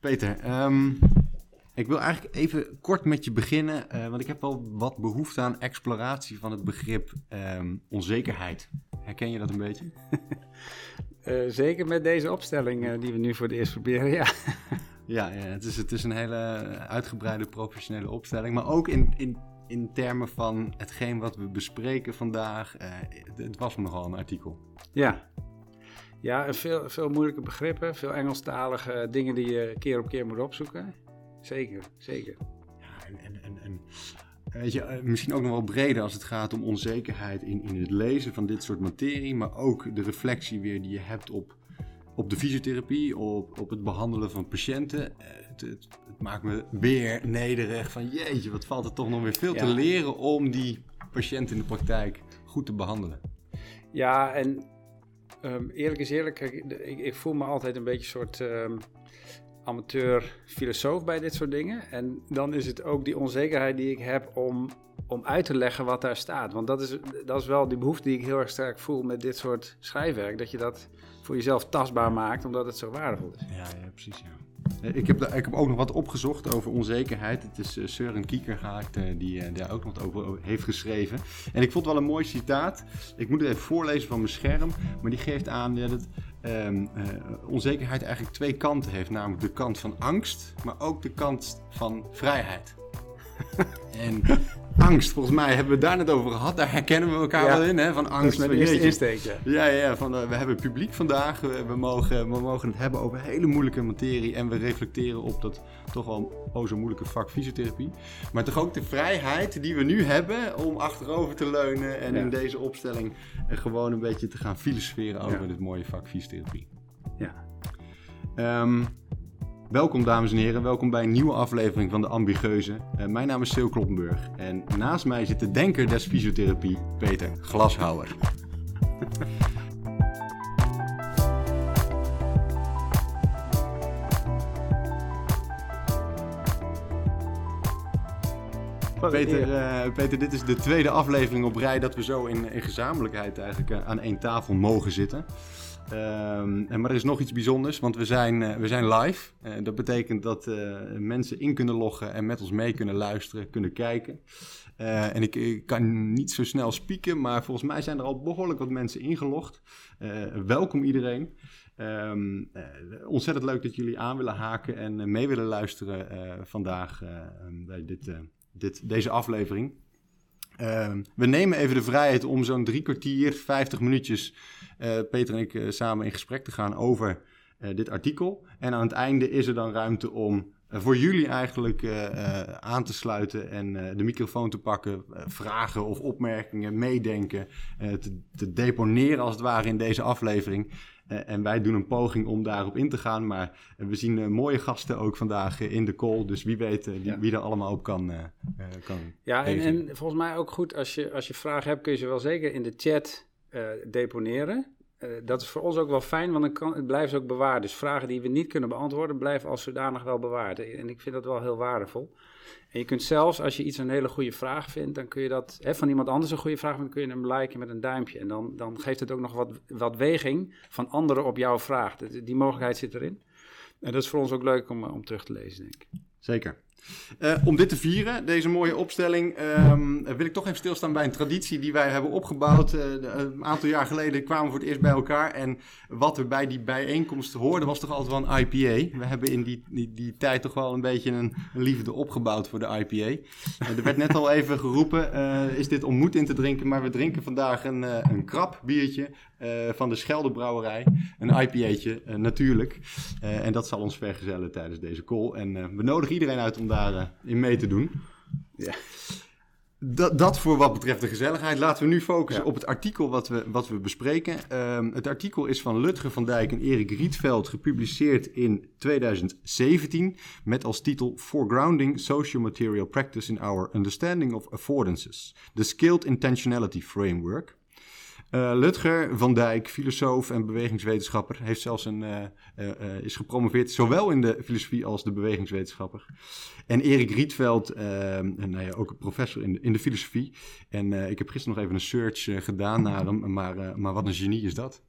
Peter, ehm, ik wil eigenlijk even kort met je beginnen, uh, want ik heb wel wat behoefte aan exploratie van het begrip ehm, onzekerheid. Herken je dat een beetje? uh, zeker met deze opstelling uh, die we nu voor het eerst proberen, ja. ja, ja het, is, het is een hele uitgebreide professionele opstelling, maar ook in, in, in termen van hetgeen wat we bespreken vandaag. Het, het was nogal een artikel. Ja, ja, veel, veel moeilijke begrippen, veel Engelstalige dingen die je keer op keer moet opzoeken. Zeker, zeker. Ja, en, en, en, en weet je, eh, misschien ook nog wel breder als het gaat om onzekerheid in, in het lezen van dit soort materie, maar ook de reflectie weer die je hebt op, op de fysiotherapie, op, op het behandelen van patiënten. Eh, het, het, het maakt me weer nederig van jeetje, wat valt er toch nog weer veel te leren om die patiënt in de praktijk goed te behandelen. Ja, en um, eerlijk is eerlijk, ik, ik, voel me altijd een beetje een soort um, amateur-filosoof bij dit soort dingen. En dan is het ook die onzekerheid die ik heb om, om uit te leggen wat daar staat. Want dat is, dat is wel die behoefte die ik heel erg sterk voel met dit soort schrijfwerk. Dat je dat voor jezelf tastbaar maakt, omdat het zo waardevol is. Ja, ja precies. Ja. Eh, ik heb, ik heb ook nog wat opgezocht over onzekerheid. Het is uh, Søren Kierkegaard uh, die daar ook nog over heeft geschreven. En ik vond wel een mooi citaat. Ik moet het even voorlezen van mijn scherm. Maar die geeft aan dat um, onzekerheid eigenlijk twee kanten heeft. Namelijk de kant van angst, maar ook de kant van vrijheid. en angst, volgens mij hebben we het daar net over gehad. Daar herkennen we elkaar wel in, hè? Van angst. Dat is mijn eerste insteek, ja. Ja, Van, uh, we hebben publiek vandaag. We, we, mogen, we mogen het hebben over hele moeilijke materie. En we reflecteren op dat toch wel o zo moeilijke vak fysiotherapie. Maar toch ook de vrijheid die we nu hebben om achterover te leunen. En in deze opstelling gewoon een beetje te gaan filosoferen over dit mooie vak fysiotherapie. Ja. Um, Welkom dames en heren, welkom bij een nieuwe aflevering van de Ambigueuze. Uh, mijn naam is Sil Kloppenburg en naast mij zit de denker des fysiotherapie, Peter Glashouwer. Peter, uh, Peter, dit is de tweede aflevering op rij dat we zo in, in gezamenlijkheid eigenlijk uh, aan één tafel mogen zitten. Um, maar er is nog iets bijzonders, want we zijn, uh, we zijn live. Uh, dat betekent dat uh, mensen in kunnen loggen en met ons mee kunnen luisteren, kunnen kijken. en ik, kan niet zo snel spieken, maar volgens mij zijn er al behoorlijk wat mensen ingelogd. welkom iedereen. Um, ontzettend leuk dat jullie aan willen haken en mee willen luisteren vandaag bij dit, dit, deze aflevering. Uh, we nemen even de vrijheid om zo'n drie kwartier, 50 minuutjes, uh, Peter en ik uh, samen in gesprek te gaan over uh, dit artikel. En aan het einde is er dan ruimte om voor jullie eigenlijk aan te sluiten en de microfoon te pakken, vragen of opmerkingen, meedenken, te, te, deponeren als het ware in deze aflevering. Uh, en wij doen een poging om daarop in te gaan. Maar we zien uh, mooie gasten ook vandaag uh, in de call. Dus wie weet wie, ja. wie, er allemaal op kan. kan ja, en, en, volgens mij ook goed als je, als je vragen hebt, kun je ze wel zeker in de chat deponeren. dat is voor ons ook wel fijn, want dan kan, het blijft ook bewaard. Dus vragen die we niet kunnen beantwoorden, blijven als zodanig wel bewaard. En ik vind dat wel heel waardevol. En je kunt zelfs, als je iets een hele goede vraag vindt, dan kun je dat hè, van iemand anders een goede vraag, dan kun je hem liken met een duimpje. En dan, dan geeft het ook nog wat, wat weging van anderen op jouw vraag. Die, die mogelijkheid zit erin. En dat is voor ons ook leuk om, om terug te lezen, denk ik. Zeker. Uh, om dit te vieren, deze mooie opstelling, um, wil ik toch even stilstaan bij een traditie die wij hebben opgebouwd. Uh, een aantal jaar geleden kwamen we voor het eerst bij elkaar. En wat we bij die bijeenkomst hoorden was toch altijd wel een IPA. We hebben in die, die, tijd toch wel een beetje een, een liefde opgebouwd voor de IPA. Er werd net al even geroepen, is dit om moed in te drinken. Maar we drinken vandaag een, een krap biertje van de Scheldebrouwerij. Een IPA'tje, natuurlijk. en dat zal ons vergezellen tijdens deze call. En we nodigen iedereen uit om daar uh, in mee te doen. Ja. Dat, dat voor wat betreft de gezelligheid. Laten we nu focussen ja. op het artikel wat we, wat we bespreken. Um, het artikel is van Lutger van Dijk en Erik Rietveld, gepubliceerd in 2017, met als titel Foregrounding Social Material Practice in Our Understanding of Affordances: The Skilled Intentionality Framework. Uh, Lutger van Dijk, filosoof en bewegingswetenschapper, heeft zelfs een, uh, uh, is gepromoveerd zowel in de filosofie als de bewegingswetenschapper. En Erik Rietveld, nou ja, ook een professor in de, in de filosofie. En ik heb gisteren nog even een search gedaan naar hem, maar, maar wat een genie is dat.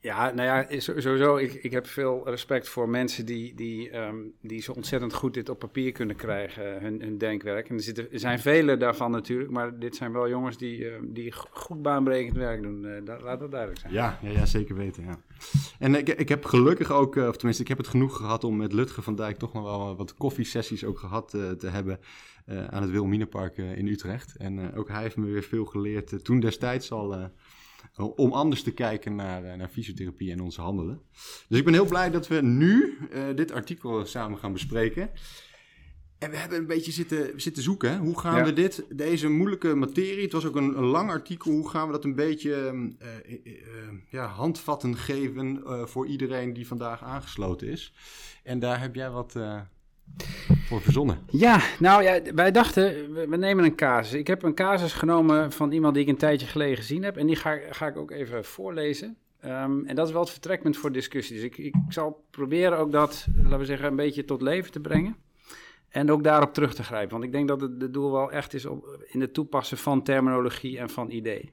Ja, nou ja, sowieso. Ik, ik heb veel respect voor mensen die, die, ehm, die zo ontzettend goed dit op papier kunnen krijgen, hun, hun denkwerk. En er, er zijn vele daarvan natuurlijk, maar dit zijn wel jongens die, ehm, die goed baanbrekend werk doen. Uh, laat dat duidelijk zijn. Ja, ja, ja zeker weten. Ja. En ik, ik heb gelukkig ook, uh, of tenminste, ik heb het genoeg gehad om met Lutge van Dijk toch nog wel wat koffiesessies ook gehad uh, te hebben. aan het Wilhelminapark in Utrecht. En ook hij heeft me weer veel geleerd. toen destijds al om anders te kijken naar, eh, naar fysiotherapie en onze handelen. Dus ik ben heel blij dat we nu uh, dit artikel samen gaan bespreken. En we hebben een beetje zitten, zitten zoeken. Hè? Hoe gaan we dit, deze moeilijke materie, het was ook een, een lang artikel, hoe gaan we dat een beetje uh, ja, handvatten geven voor iedereen die vandaag aangesloten is? En daar heb jij wat voor verzonnen. Ja, nou ja, wij dachten, we, nemen een casus. Ik heb een casus genomen van iemand die ik een tijdje geleden gezien heb. En die ga, ga ik ook even voorlezen. Um, en dat is wel het vertrekpunt voor discussie. Dus ik, ik zal proberen ook dat, laten we zeggen, een beetje tot leven te brengen. En ook daarop terug te grijpen. Want ik denk dat het, doel wel echt is op, in het toepassen van terminologie en van idee.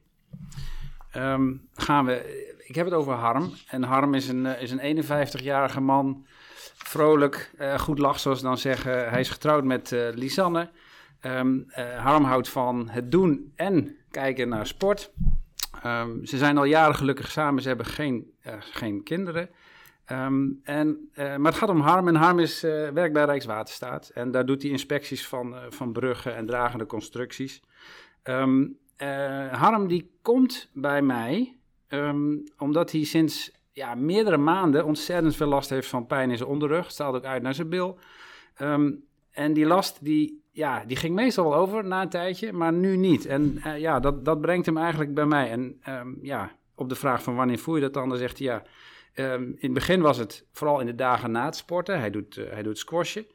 Um, gaan we, ik heb het over Harm. En Harm is een, is een 51-jarige man vrolijk, uh, goed lach, zoals ze dan zeggen. Hij is getrouwd met uh, Lisanne. Um, uh, Harm houdt van het doen en kijken naar sport. Um, ze zijn al jaren gelukkig samen, ze hebben geen, geen kinderen. Um, en, maar het gaat om Harm en Harm is werkt bij Rijkswaterstaat. En daar doet hij inspecties van, van bruggen en dragende constructies. Harm die komt bij mij omdat hij sinds ja, meerdere maanden ontzettend veel last heeft van pijn in zijn onderrug. Staat ook uit naar zijn bil. Ehm, en die last die, ja, die ging meestal wel over na een tijdje, maar nu niet. En uh, ja, dat, dat brengt hem eigenlijk bij mij. En um, ja, op de vraag van wanneer voel je dat dan, dan zegt hij ja... Um, in het begin was het vooral in de dagen na het sporten. Hij doet, uh, hij doet squashen.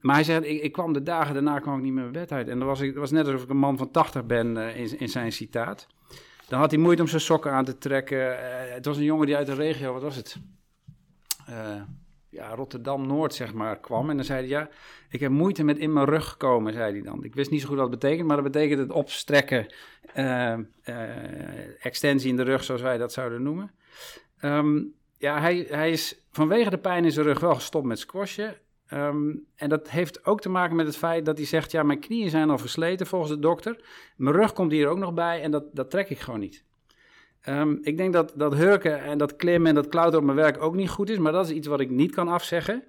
Maar hij zegt, ik, ik, kwam de dagen daarna kwam ik niet meer mijn bed uit. En dat was, dat was net alsof ik een man van 80 ben uh, in, in zijn citaat. Dan had hij moeite om zijn sokken aan te trekken. Uh, het was een jongen die uit de regio, wat was het? Uh, ja, Rotterdam-Noord, zeg maar, kwam. En dan zei hij, ja, ik heb moeite met in mijn rug komen, zei hij dan. Ik wist niet zo goed wat dat betekent, maar dat betekent het opstrekken, uh, extensie in de rug, zoals wij dat zouden noemen. Um, ja, hij, hij is vanwege de pijn in zijn rug wel gestopt met squashen. Um, en dat heeft ook te maken met het feit dat hij zegt: Ja, mijn knieën zijn al versleten volgens de dokter. Mijn rug komt hier ook nog bij en dat, dat trek ik gewoon niet. Um, ik denk dat, dat hurken en dat klimmen en dat klauteren op mijn werk ook niet goed is, maar dat is iets wat ik niet kan afzeggen.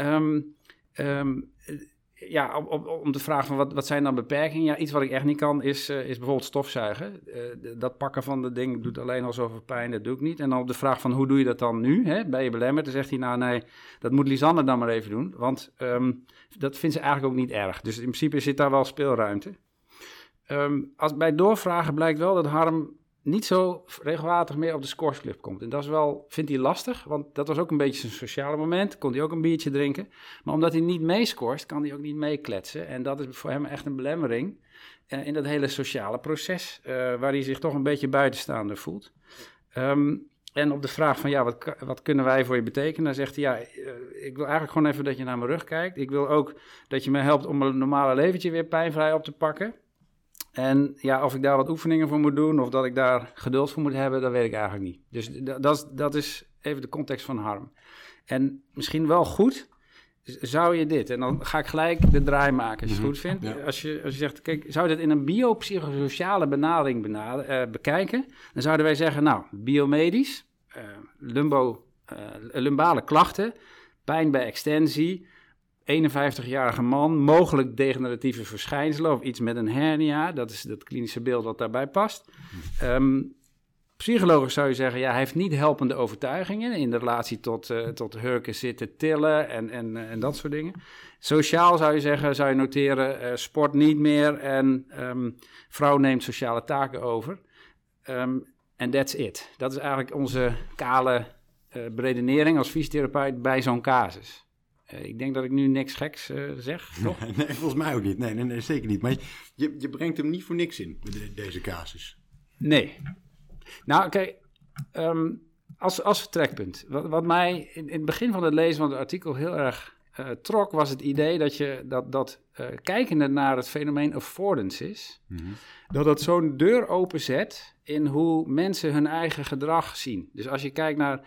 Um, ja, om, om de vraag van wat, wat zijn dan beperkingen? Ja, iets wat ik echt niet kan is, uh, is bijvoorbeeld stofzuigen. Uh, dat pakken van de ding doet alleen al zoveel pijn, dat doe ik niet. En dan op de vraag van hoe doe je dat dan nu? Hè? Ben je belemmerd? Dan zegt hij nou nee, dat moet Lisanne dan maar even doen. Want um, dat vindt ze eigenlijk ook niet erg. Dus in principe zit daar wel speelruimte. Um, als, bij doorvragen blijkt wel dat Harm niet zo regelmatig meer op de scoresclub komt. En dat is wel, vindt hij lastig, want dat was ook een beetje zijn sociale moment. Kon hij ook een biertje drinken. Maar omdat hij niet meescorst, kan hij ook niet meekletsen. En dat is voor hem echt een belemmering uh, in dat hele sociale proces, uh, waar hij zich toch een beetje buitenstaander voelt. Um, en op de vraag van, ja, wat, wat kunnen wij voor je betekenen? Dan zegt hij, ja, uh, ik wil eigenlijk gewoon even dat je naar mijn rug kijkt. Ik wil ook dat je me helpt om mijn normale leventje weer pijnvrij op te pakken. En ja, of ik daar wat oefeningen voor moet doen of dat ik daar geduld voor moet hebben, dat weet ik eigenlijk niet. Dus dat is, dat is even de context van harm. En misschien wel goed, zou je dit, en dan ga ik gelijk de draai maken als je het mhm. goed vindt. Als, je, als je zegt, kijk, zou je dit in een biopsychosociale benadering benader, uh, bekijken, dan zouden wij zeggen, nou, biomedisch, uh, lumbo, uh, lumbale klachten, pijn bij extensie, 51-jarige man, mogelijk degeneratieve verschijnselen of iets met een hernia. Dat is het klinische beeld wat daarbij past. Um, psychologisch zou je zeggen, ja, hij heeft niet helpende overtuigingen in de relatie tot, uh, tot hurken, zitten, tillen en, en, uh, en dat soort dingen. Sociaal zou je zeggen, zou je noteren, uh, sport niet meer en um, vrouw neemt sociale taken over. Um, en that's it. Dat is eigenlijk onze kale beredenering als fysiotherapeut bij zo'n casus. Uh, ik denk dat ik nu niks geks uh, zeg, toch? Nee, volgens mij ook niet. Nee, nee, nee, zeker niet. Maar je, je brengt hem niet voor niks in, deze casus. Nee. Nou, um, ehm, als, als vertrekpunt. Wat, wat mij in, in, het begin van het lezen van het artikel heel erg eh, trok, was het idee dat je dat, dat uh, kijkende naar het fenomeen affordances, Mhm. dat dat zo'n deur openzet in hoe mensen hun eigen gedrag zien. Dus als je kijkt naar,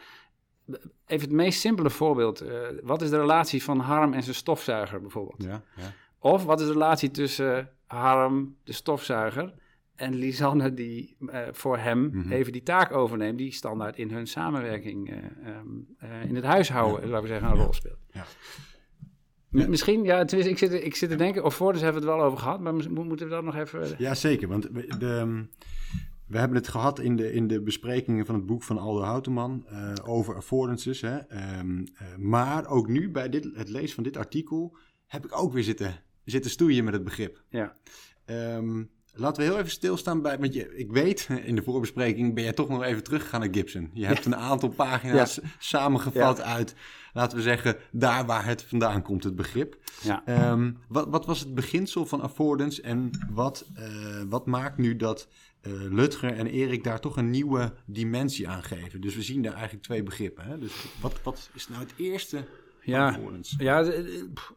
even het meest simpele voorbeeld, eh, wat is de relatie van Harm en zijn stofzuiger bijvoorbeeld? Ja, ja. Of wat is de relatie tussen Harm, de stofzuiger, en Lisanne die eh, voor hem Mhm. even die taak overneemt, die standaard in hun samenwerking eh, ehm, eh, in het huishouden, laten we zeggen, een rol speelt. Misschien, ja, ik zit, ik zit te denken, of voor, dus hebben we het wel over gehad, maar moeten we dat nog even... Ja, zeker. Want de, we hebben het gehad in de, in de besprekingen van het boek van Aldo Houteman eh, over affordances. Hè? Ehm, eh, maar ook nu bij dit, het lezen van dit artikel heb ik ook weer zitten, zitten stoeien met het begrip. Ja. Ehm, laten we heel even stilstaan bij, want je, ik weet, in de voorbespreking ben jij toch nog even teruggegaan naar Gibson. Je hebt een aantal pagina's samengevat uit, laten we zeggen, daar waar het vandaan komt, het begrip. Ja. Ehm, wat, wat was het beginsel van affordance en wat, eh, wat maakt nu dat Lutger en Erik daar toch een nieuwe dimensie aan geven? Dus we zien daar eigenlijk twee begrippen. Hè? Dus wat, wat is nou het eerste Ja. affordance? Ja, pff,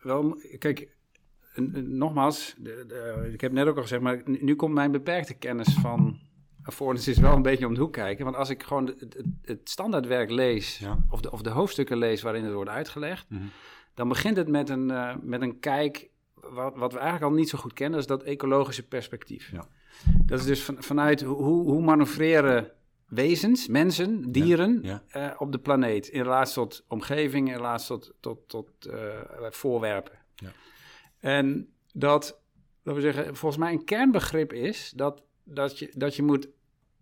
wel, kijk, nogmaals, de, de- ik heb net ook al gezegd, maar nu, komt mijn beperkte kennis van affordances wel een beetje om de hoek kijken. Want als ik gewoon het, het, het standaardwerk lees, Ja. of, de, of de hoofdstukken lees waarin het wordt uitgelegd, Mhm. dan begint het met een, eh, met een kijk, wat, wat we eigenlijk al niet zo goed kennen, is dat ecologische perspectief. Ja. Dat is dus van, vanuit hoe, hoe manoeuvreren wezens, mensen, dieren ja. eh, op de planeet in relatie tot omgeving, in relatie tot, tot, tot eh, voorwerpen. Ja. En dat, laten we zeggen, volgens mij een kernbegrip is dat, dat, je, dat je moet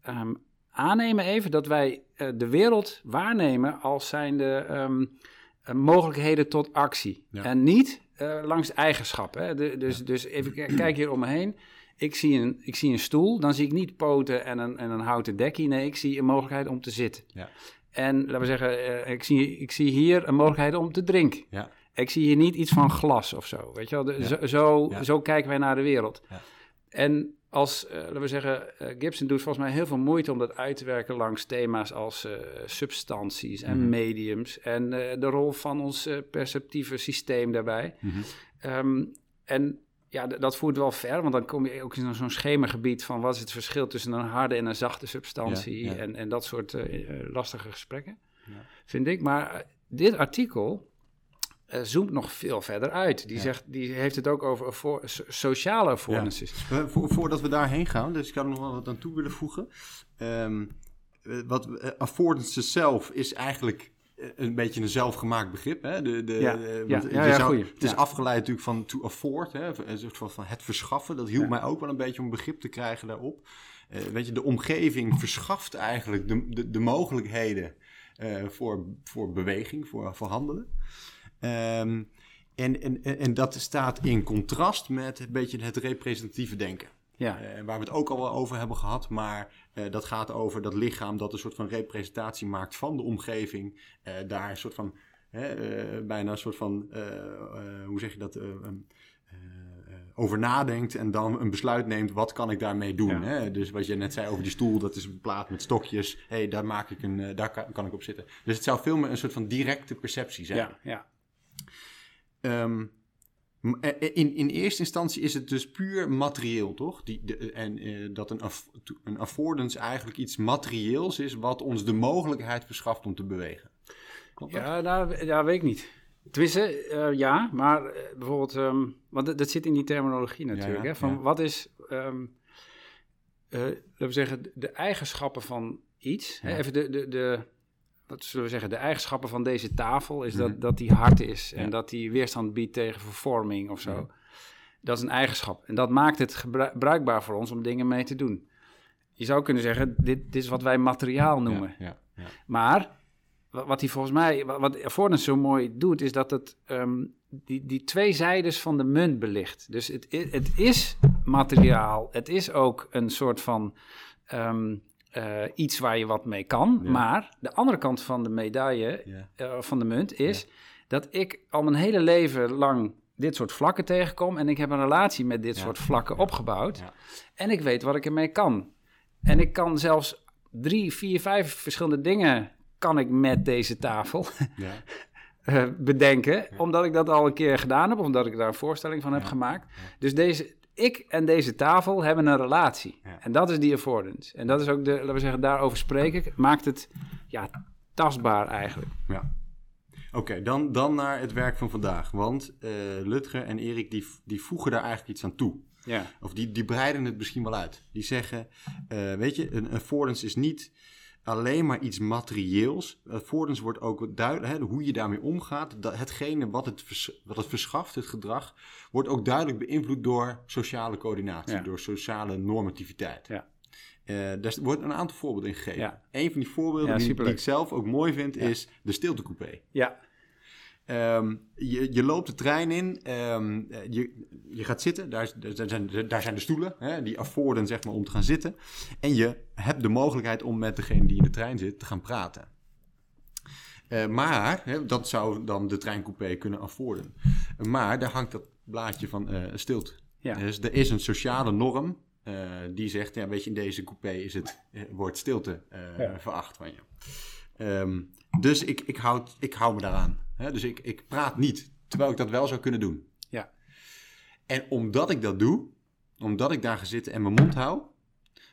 ehm, aannemen even dat wij eh, de wereld waarnemen als zijnde eh, mogelijkheden tot actie. En niet langs eigenschappen. Hè. De- dus, dus even kijk hier om me heen. Ik zie, een, ik zie een stoel, dan zie ik niet poten en een, en een houten dekkie. Nee, ik zie een mogelijkheid om te zitten. Ja. En laten we zeggen, eh, ik, zie, ik zie hier een mogelijkheid om te drinken. Ja. Ik zie hier niet iets van glas of zo. Weet je wel? De- Ja. zo, zo, kijken wij naar de wereld. Ja. En als, eh, laten we zeggen, eh, Gibson doet volgens mij heel veel moeite om dat uit te werken langs thema's als substanties en Mhm. mediums en de rol van ons perceptieve systeem daarbij. Mhm. Ehm, en ja, dat voert wel ver, want dan kom je ook in zo'n schemergebied van wat is het verschil tussen een harde en een zachte substantie Ja, ja. En, en dat soort eh, eh, lastige gesprekken, Ja. vind ik. Maar eh, dit artikel zoomt nog veel verder uit. Die, zegt, die heeft het ook over so- sociale affordances. Vo- voordat we daarheen gaan, dus ik er nog wel wat aan toe willen voegen. Ehm, eh, wat, eh, affordance zelf is eigenlijk een beetje een zelfgemaakt begrip. Hè? De, de, Ja, eh, ja, want ja, je ja, zou- goeie. Het is afgeleid natuurlijk van to afford, hè? een soort van, van het verschaffen. Dat hielp mij ook wel een beetje om begrip te krijgen daarop. Eh, weet je, de omgeving verschaft eigenlijk de, de, de mogelijkheden eh, voor, voor beweging, voor, voor handelen. Ehm, en, en, en en dat staat in contrast met een beetje het representatieve denken. Ja, Eh, waar we het ook al wel over hebben gehad, maar eh, dat gaat over dat lichaam dat een soort van representatie maakt van de omgeving. Eh, daar een soort van, bijna een soort van, hoe zeg je dat, eh, over nadenkt en dan een besluit neemt, wat kan ik daarmee doen? Ja. Hè? Dus wat je net zei over die stoel, dat is een plaat met stokjes. Hé, hey, daar, maak ik een, daar kan, kan ik op zitten. Dus het zou veel meer een soort van directe perceptie zijn. ja, ja. Ehm, eh, in, in eerste instantie is het dus puur materieel, toch? Die, de, en eh, dat een, een affordance eigenlijk iets materieels is wat ons de mogelijkheid verschaft om te bewegen. Klopt dat? Ja, nou, ja, weet ik niet. Tenminste, eh, ja, maar eh, bijvoorbeeld, ehm, want dat, dat zit in die terminologie natuurlijk. ja, hè, van ja. wat is, eh, laten we zeggen, de, eigenschappen van iets. Hè, even de, de, de, wat zullen we zeggen, de eigenschappen van deze tafel is Mhm. dat, dat die hard is en Ja. dat die weerstand biedt tegen vervorming of zo. Ja. Dat is een eigenschap. En dat maakt het gebru- bruikbaar voor ons om dingen mee te doen. Je zou kunnen zeggen, dit, dit is wat wij materiaal noemen. Ja. Maar wa- wat hij volgens mij, wa- wat Affordance zo mooi doet, is dat het ehm, die, die twee zijdes van de munt belicht. Dus het, het is materiaal, het is ook een soort van ehm, eh, iets waar je wat mee kan. Ja. Maar de andere kant van de medaille, Ja. eh, van de munt, is dat ik al mijn hele leven lang dit soort vlakken tegenkom en ik heb een relatie met dit soort vlakken opgebouwd. Ja. En ik weet wat ik ermee kan. En ik kan zelfs drie, vier, vijf verschillende dingen kan ik met deze tafel. Ja. eh, bedenken, omdat ik dat al een keer gedaan heb, omdat ik daar een voorstelling van heb gemaakt. Dus deze, ik en deze tafel hebben een relatie. Ja. En dat is die affordance. En dat is ook de, laten we zeggen, daarover spreken, maakt het ja, tastbaar eigenlijk. Ja. Oké, dan, dan naar het werk van vandaag. Want eh Lutger en Erik die, die voegen daar eigenlijk iets aan toe. Ja, Of die, die breiden het misschien wel uit. Die zeggen, eh, weet je, een affordance is niet alleen maar iets materieels. Affordance wordt ook duidelijk, hè, hoe je daarmee omgaat. Dat, hetgene wat het, vers- wat het verschaft, het gedrag, wordt ook duidelijk beïnvloed door sociale coördinatie, Ja. door sociale normativiteit. Ja. Eh, daar wordt een aantal voorbeelden in gegeven. Ja. Een van die voorbeelden die, die ik zelf ook mooi vind, is de stiltecoupé. ja, Ehm, je, je loopt de trein in, ehm, eh, je, je gaat zitten, daar, daar, zijn, daar zijn de stoelen, hè, die afforden zeg maar om te gaan zitten. En je hebt de mogelijkheid om met degene die in de trein zit te gaan praten. Eh, maar, hè, dat zou dan de treincoupé kunnen afforden. Maar daar hangt dat blaadje van eh, stilte. ja. Dus er is een sociale norm die zegt, ja, weet je, in deze coupé is het, wordt stilte Ja. veracht van je. Ehm, dus ik, ik, houd, ik hou me daaraan. Hè? Dus ik, ik praat niet, terwijl ik dat wel zou kunnen doen. Ja. En omdat ik dat doe, omdat ik daar ga zitten en mijn mond hou,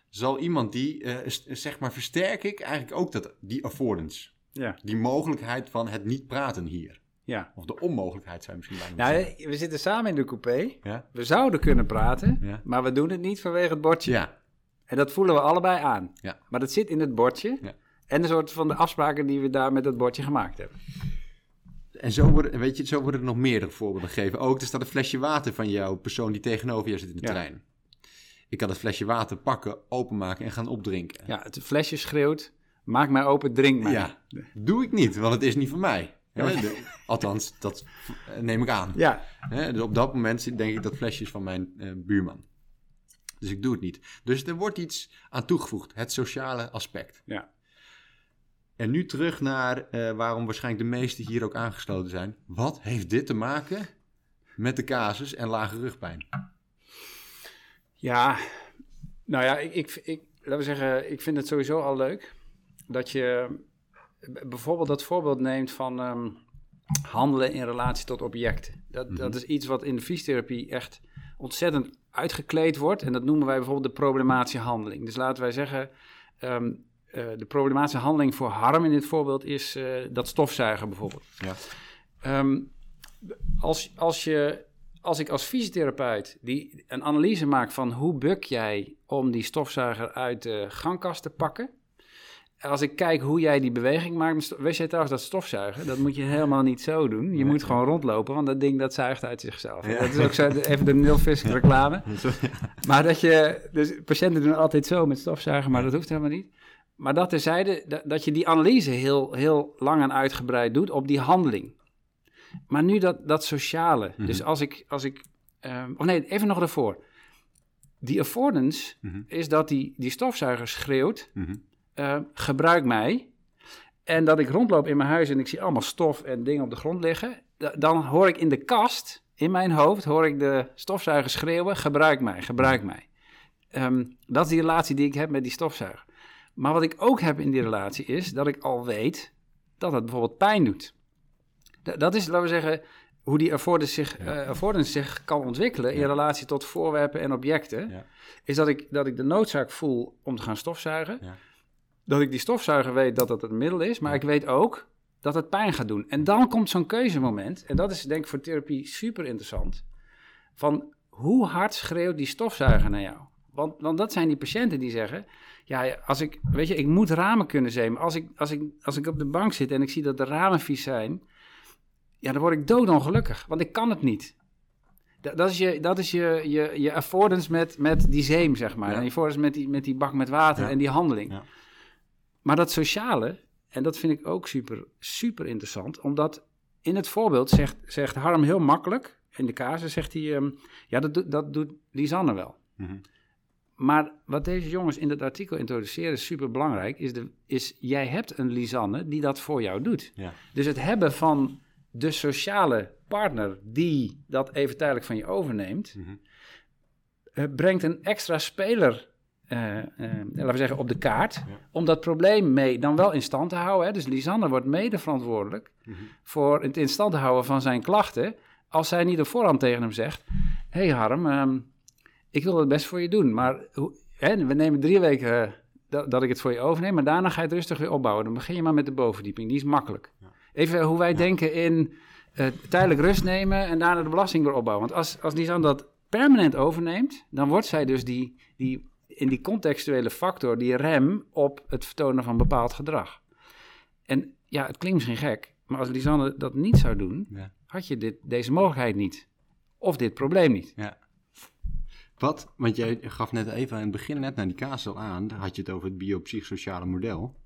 zal iemand die, eh, zeg maar, versterk ik eigenlijk ook dat, die affordance. ja, Die mogelijkheid van het niet praten hier. ja. Of de onmogelijkheid zou je misschien bijna Nou, we zitten samen in de coupé. Ja? We zouden kunnen praten, Ja. maar we doen het niet vanwege het bordje. Ja. En dat voelen we allebei aan. Ja. Maar dat zit in het bordje. Ja. En een soort van de afspraken die we daar met dat bordje gemaakt hebben. En zo worden, weet je, zo worden er nog meerdere voorbeelden gegeven. Ook, er staat een flesje water van jouw persoon die tegenover je zit in de Ja. trein. Ik kan het flesje water pakken, openmaken en gaan opdrinken. Ja, het flesje schreeuwt, maak mij open, drink mij. Ja, doe ik niet, want het is niet van mij. Hè, Ja. de- althans, dat neem ik aan. Ja, dus op dat moment denk ik dat flesje is van mijn eh, buurman. Dus ik doe het niet. Dus er wordt iets aan toegevoegd, het sociale aspect. ja. En nu terug naar eh, waarom waarschijnlijk de meesten hier ook aangesloten zijn. Wat heeft dit te maken met de casus en lage rugpijn? Ja, nou ja, ik, ik, ik, laten we zeggen, ik vind het sowieso al leuk dat je bijvoorbeeld dat voorbeeld neemt van ehm, handelen in relatie tot objecten. Dat, dat is iets wat in de fysiotherapie echt ontzettend uitgekleed wordt. En dat noemen wij bijvoorbeeld de problematische handeling. Dus laten wij zeggen, ehm, eh, de problematische handeling voor Harm in dit voorbeeld is eh, dat stofzuigen bijvoorbeeld. Ja. Ehm, als, als, je, als ik als fysiotherapeut die een analyse maak van hoe buk jij om die stofzuiger uit de gangkast te pakken. Als ik kijk hoe jij die beweging maakt. Wist jij trouwens dat stofzuigen? Dat moet je helemaal niet zo doen. Je Nee. moet gewoon rondlopen, want dat ding dat zuigt uit zichzelf. Ja. Dat is ook zo, even de nilfisk reclame. Maar dat je, dus patiënten doen altijd zo met stofzuigen, maar dat hoeft helemaal niet. Maar dat terzijde, dat, dat je die analyse heel, heel lang en uitgebreid doet op die handeling. Maar nu dat, dat sociale. Mhm. Dus als ik, als ik ehm, oh nee, even nog daarvoor. Die affordance Mhm. is dat die, die stofzuiger schreeuwt, Mhm. eh, gebruik mij. En dat ik rondloop in mijn huis en ik zie allemaal stof en dingen op de grond liggen. Da- Dan hoor ik in de kast, in mijn hoofd, hoor ik de stofzuiger schreeuwen, gebruik mij, gebruik mij. Ehm, dat is die relatie die ik heb met die stofzuiger. Maar wat ik ook heb in die relatie is dat ik al weet dat het bijvoorbeeld pijn doet. Da- dat is, laten we zeggen, hoe die affordance zich, Ja. eh, affordance zich kan ontwikkelen in relatie tot voorwerpen en objecten. Ja. Is dat ik, dat ik de noodzaak voel om te gaan stofzuigen. Ja. Dat ik die stofzuiger weet dat dat het middel is, maar ik weet ook dat het pijn gaat doen. En dan komt zo'n keuzemoment, en dat is denk ik voor therapie super interessant. Van hoe hard schreeuwt die stofzuiger naar jou? Want, want dat zijn die patiënten die zeggen: Ja, als ik, weet je, ik moet ramen kunnen zemen. Als ik, als, ik, als ik op de bank zit en ik zie dat de ramen vies zijn, ja, dan word ik doodongelukkig, want ik kan het niet. Da- Dat is je, dat is je, je, je affordance met, met die zeem, zeg maar. Ja. En je affordance met die, met die bak met water Ja. en die handeling. Ja. Maar dat sociale, en dat vind ik ook super, super interessant, omdat in het voorbeeld zegt, zegt Harm heel makkelijk, in de casus zegt hij, ehm, ja, dat, doet- dat doet Lisanne wel. Mhm. Maar wat deze jongens in het artikel introduceren is super belangrijk, is, de, is jij hebt een Lisanne die dat voor jou doet. Ja. Dus het hebben van de sociale partner die dat even tijdelijk van je overneemt, Mhm. eh, brengt een extra speler eh, eh, laten we zeggen, op de kaart. Om dat probleem mee dan wel in stand te houden. Hè. Dus Lisanne wordt mede verantwoordelijk Mhm. voor het in stand houden van zijn klachten. Als zij niet op voorhand tegen hem zegt: Hé hey Harm, ehm, ik wil het best voor je doen. Maar hè, we nemen drie weken eh, dat, dat ik het voor je overneem. Maar daarna ga je het rustig weer opbouwen. Dan begin je maar met de bovendieping. Die is makkelijk. Even hoe wij denken in eh, tijdelijk rust nemen en daarna de belasting weer opbouwen. Want als, als dat permanent overneemt, dan wordt zij dus die, die, in die contextuele factor, die rem op het vertonen van bepaald gedrag. En ja, het klinkt misschien gek, maar als Lisanne dat niet zou doen, Ja. had je dit, deze mogelijkheid niet. Of dit probleem niet. Ja. Wat, want jij gaf net even aan het begin net naar die kaas al aan, daar had je het over het biopsychosociale model.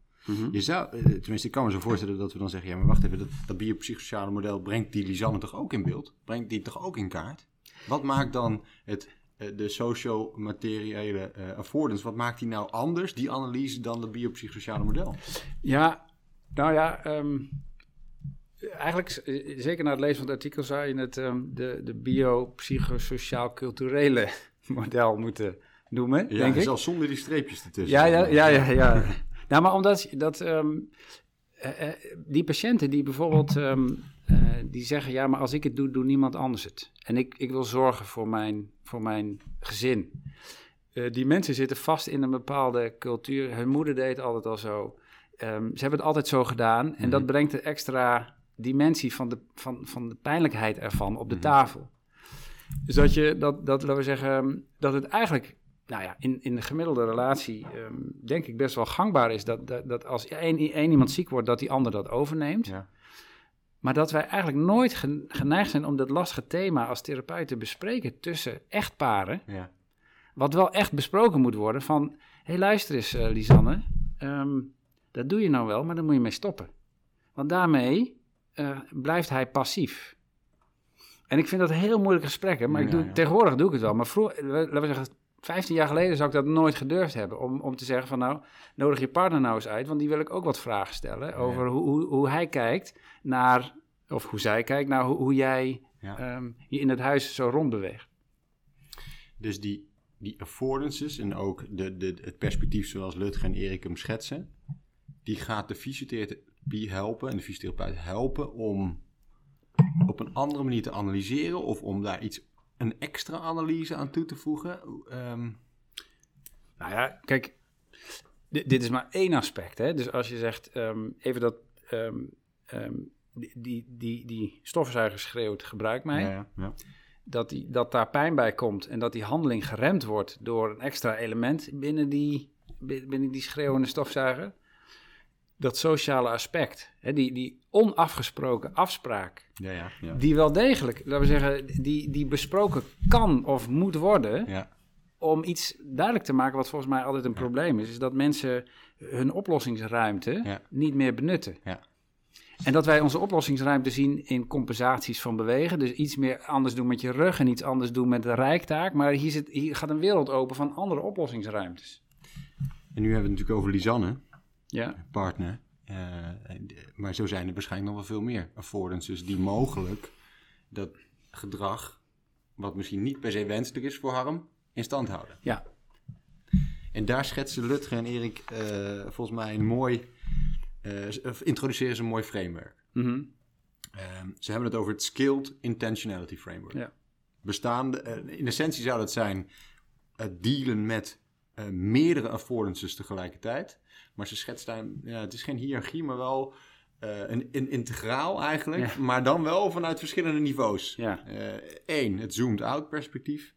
Je zou, eh, tenminste, ik kan me zo voorstellen dat we dan zeggen, ja, maar wacht even, dat, dat biopsychosociale model brengt die Lisanne toch ook in beeld? Brengt die toch ook in kaart? Wat maakt dan het, eh, de socio-materiële eh, affordance, wat maakt die nou anders, die analyse, dan het biopsychosociale model? Ja, nou ja, ehm, eigenlijk, zeker na het lezen van het artikel, zou je het ehm, de, de biopsychosociaal-culturele model moeten noemen, Ja, denk ik. zelfs zonder die streepjes ertussen. Ja, ja, ja, ja. ja. nou, maar omdat dat, ehm, eh, eh, die patiënten die bijvoorbeeld ehm, eh, die zeggen, ja, maar als ik het doe, doet niemand anders het. En ik, ik wil zorgen voor mijn, voor mijn gezin. Die mensen zitten vast in een bepaalde cultuur. Hun moeder deed altijd al zo. Ehm, ze hebben het altijd zo gedaan. En dat brengt een extra dimensie van de, van, van de pijnlijkheid ervan op de tafel. Dus dat je, dat, dat, laten we zeggen, dat het eigenlijk, nou ja, in, in de gemiddelde relatie, ehm, denk ik best wel gangbaar is dat, dat, dat als één, één iemand ziek wordt, dat die ander dat overneemt. Ja. Maar dat wij eigenlijk nooit gen- geneigd zijn om dat lastige thema als therapeut te bespreken tussen echtparen. Ja. Wat wel echt besproken moet worden van, hé hey, luister eens eh, Lisanne, ehm, dat doe je nou wel, maar daar moet je mee stoppen. Want daarmee eh, blijft hij passief. En ik vind dat heel moeilijke gesprekken, maar ik doe, ja. tegenwoordig doe ik het wel. Maar vroeger, laten we zeggen, 15 jaar geleden zou ik dat nooit gedurfd hebben. Om, om te zeggen van nou, nodig je partner nou eens uit, want die wil ik ook wat vragen stellen over hoe, hoe, hoe hij kijkt naar, of hoe zij kijkt naar hoe, hoe jij ehm, je in het huis zo rondbeweegt. Dus die, die affordances en ook de, de, het perspectief zoals Lutger en Erik hem schetsen, die gaat de fysiotherapie helpen en de fysiotherapeut helpen om op een andere manier te analyseren of om daar iets, een extra analyse aan toe te voegen. Ehm, Nou ja, kijk, dit, dit is maar één aspect. Hè? Dus als je zegt, ehm, even dat, ehm, die, die, die, die stofzuiger schreeuwt, gebruik mij. ja, ja, ja. Dat, die, dat daar pijn bij komt en dat die handeling geremd wordt door een extra element binnen die, bi- binnen die schreeuwende stofzuiger. Dat sociale aspect, hè? Die, die onafgesproken afspraak, ja, ja, ja. die wel degelijk, laten we zeggen, die, die besproken kan of moet worden ja. om iets duidelijk te maken, wat volgens mij altijd een probleem is, is dat mensen hun oplossingsruimte niet meer benutten. Ja. En dat wij onze oplossingsruimte zien in compensaties van bewegen. Dus iets meer anders doen met je rug en iets anders doen met de rijktaak. Maar hier, zit, hier gaat een wereld open van andere oplossingsruimtes. En nu hebben we het natuurlijk over Lisanne, Ja, partner. Eh, de- maar zo zijn er waarschijnlijk nog wel veel meer affordances die mogelijk dat gedrag, wat misschien niet per se wenselijk is voor Harm, in stand houden. ja. En daar schetsen Lutger en Erik eh, volgens mij een mooi, eh, introduceren ze een mooi framework. Ehm, ze hebben het over het Skilled Intentionality Framework. Ja. Bestaande, eh, in essentie zou dat zijn het dealen met eh, meerdere affordances tegelijkertijd. Maar ze schetst daar, ja, het is geen hiërarchie, maar wel eh, een, een integraal eigenlijk. Ja. Maar dan wel vanuit verschillende niveaus. Ja. Eén, het zoomed-out perspectief.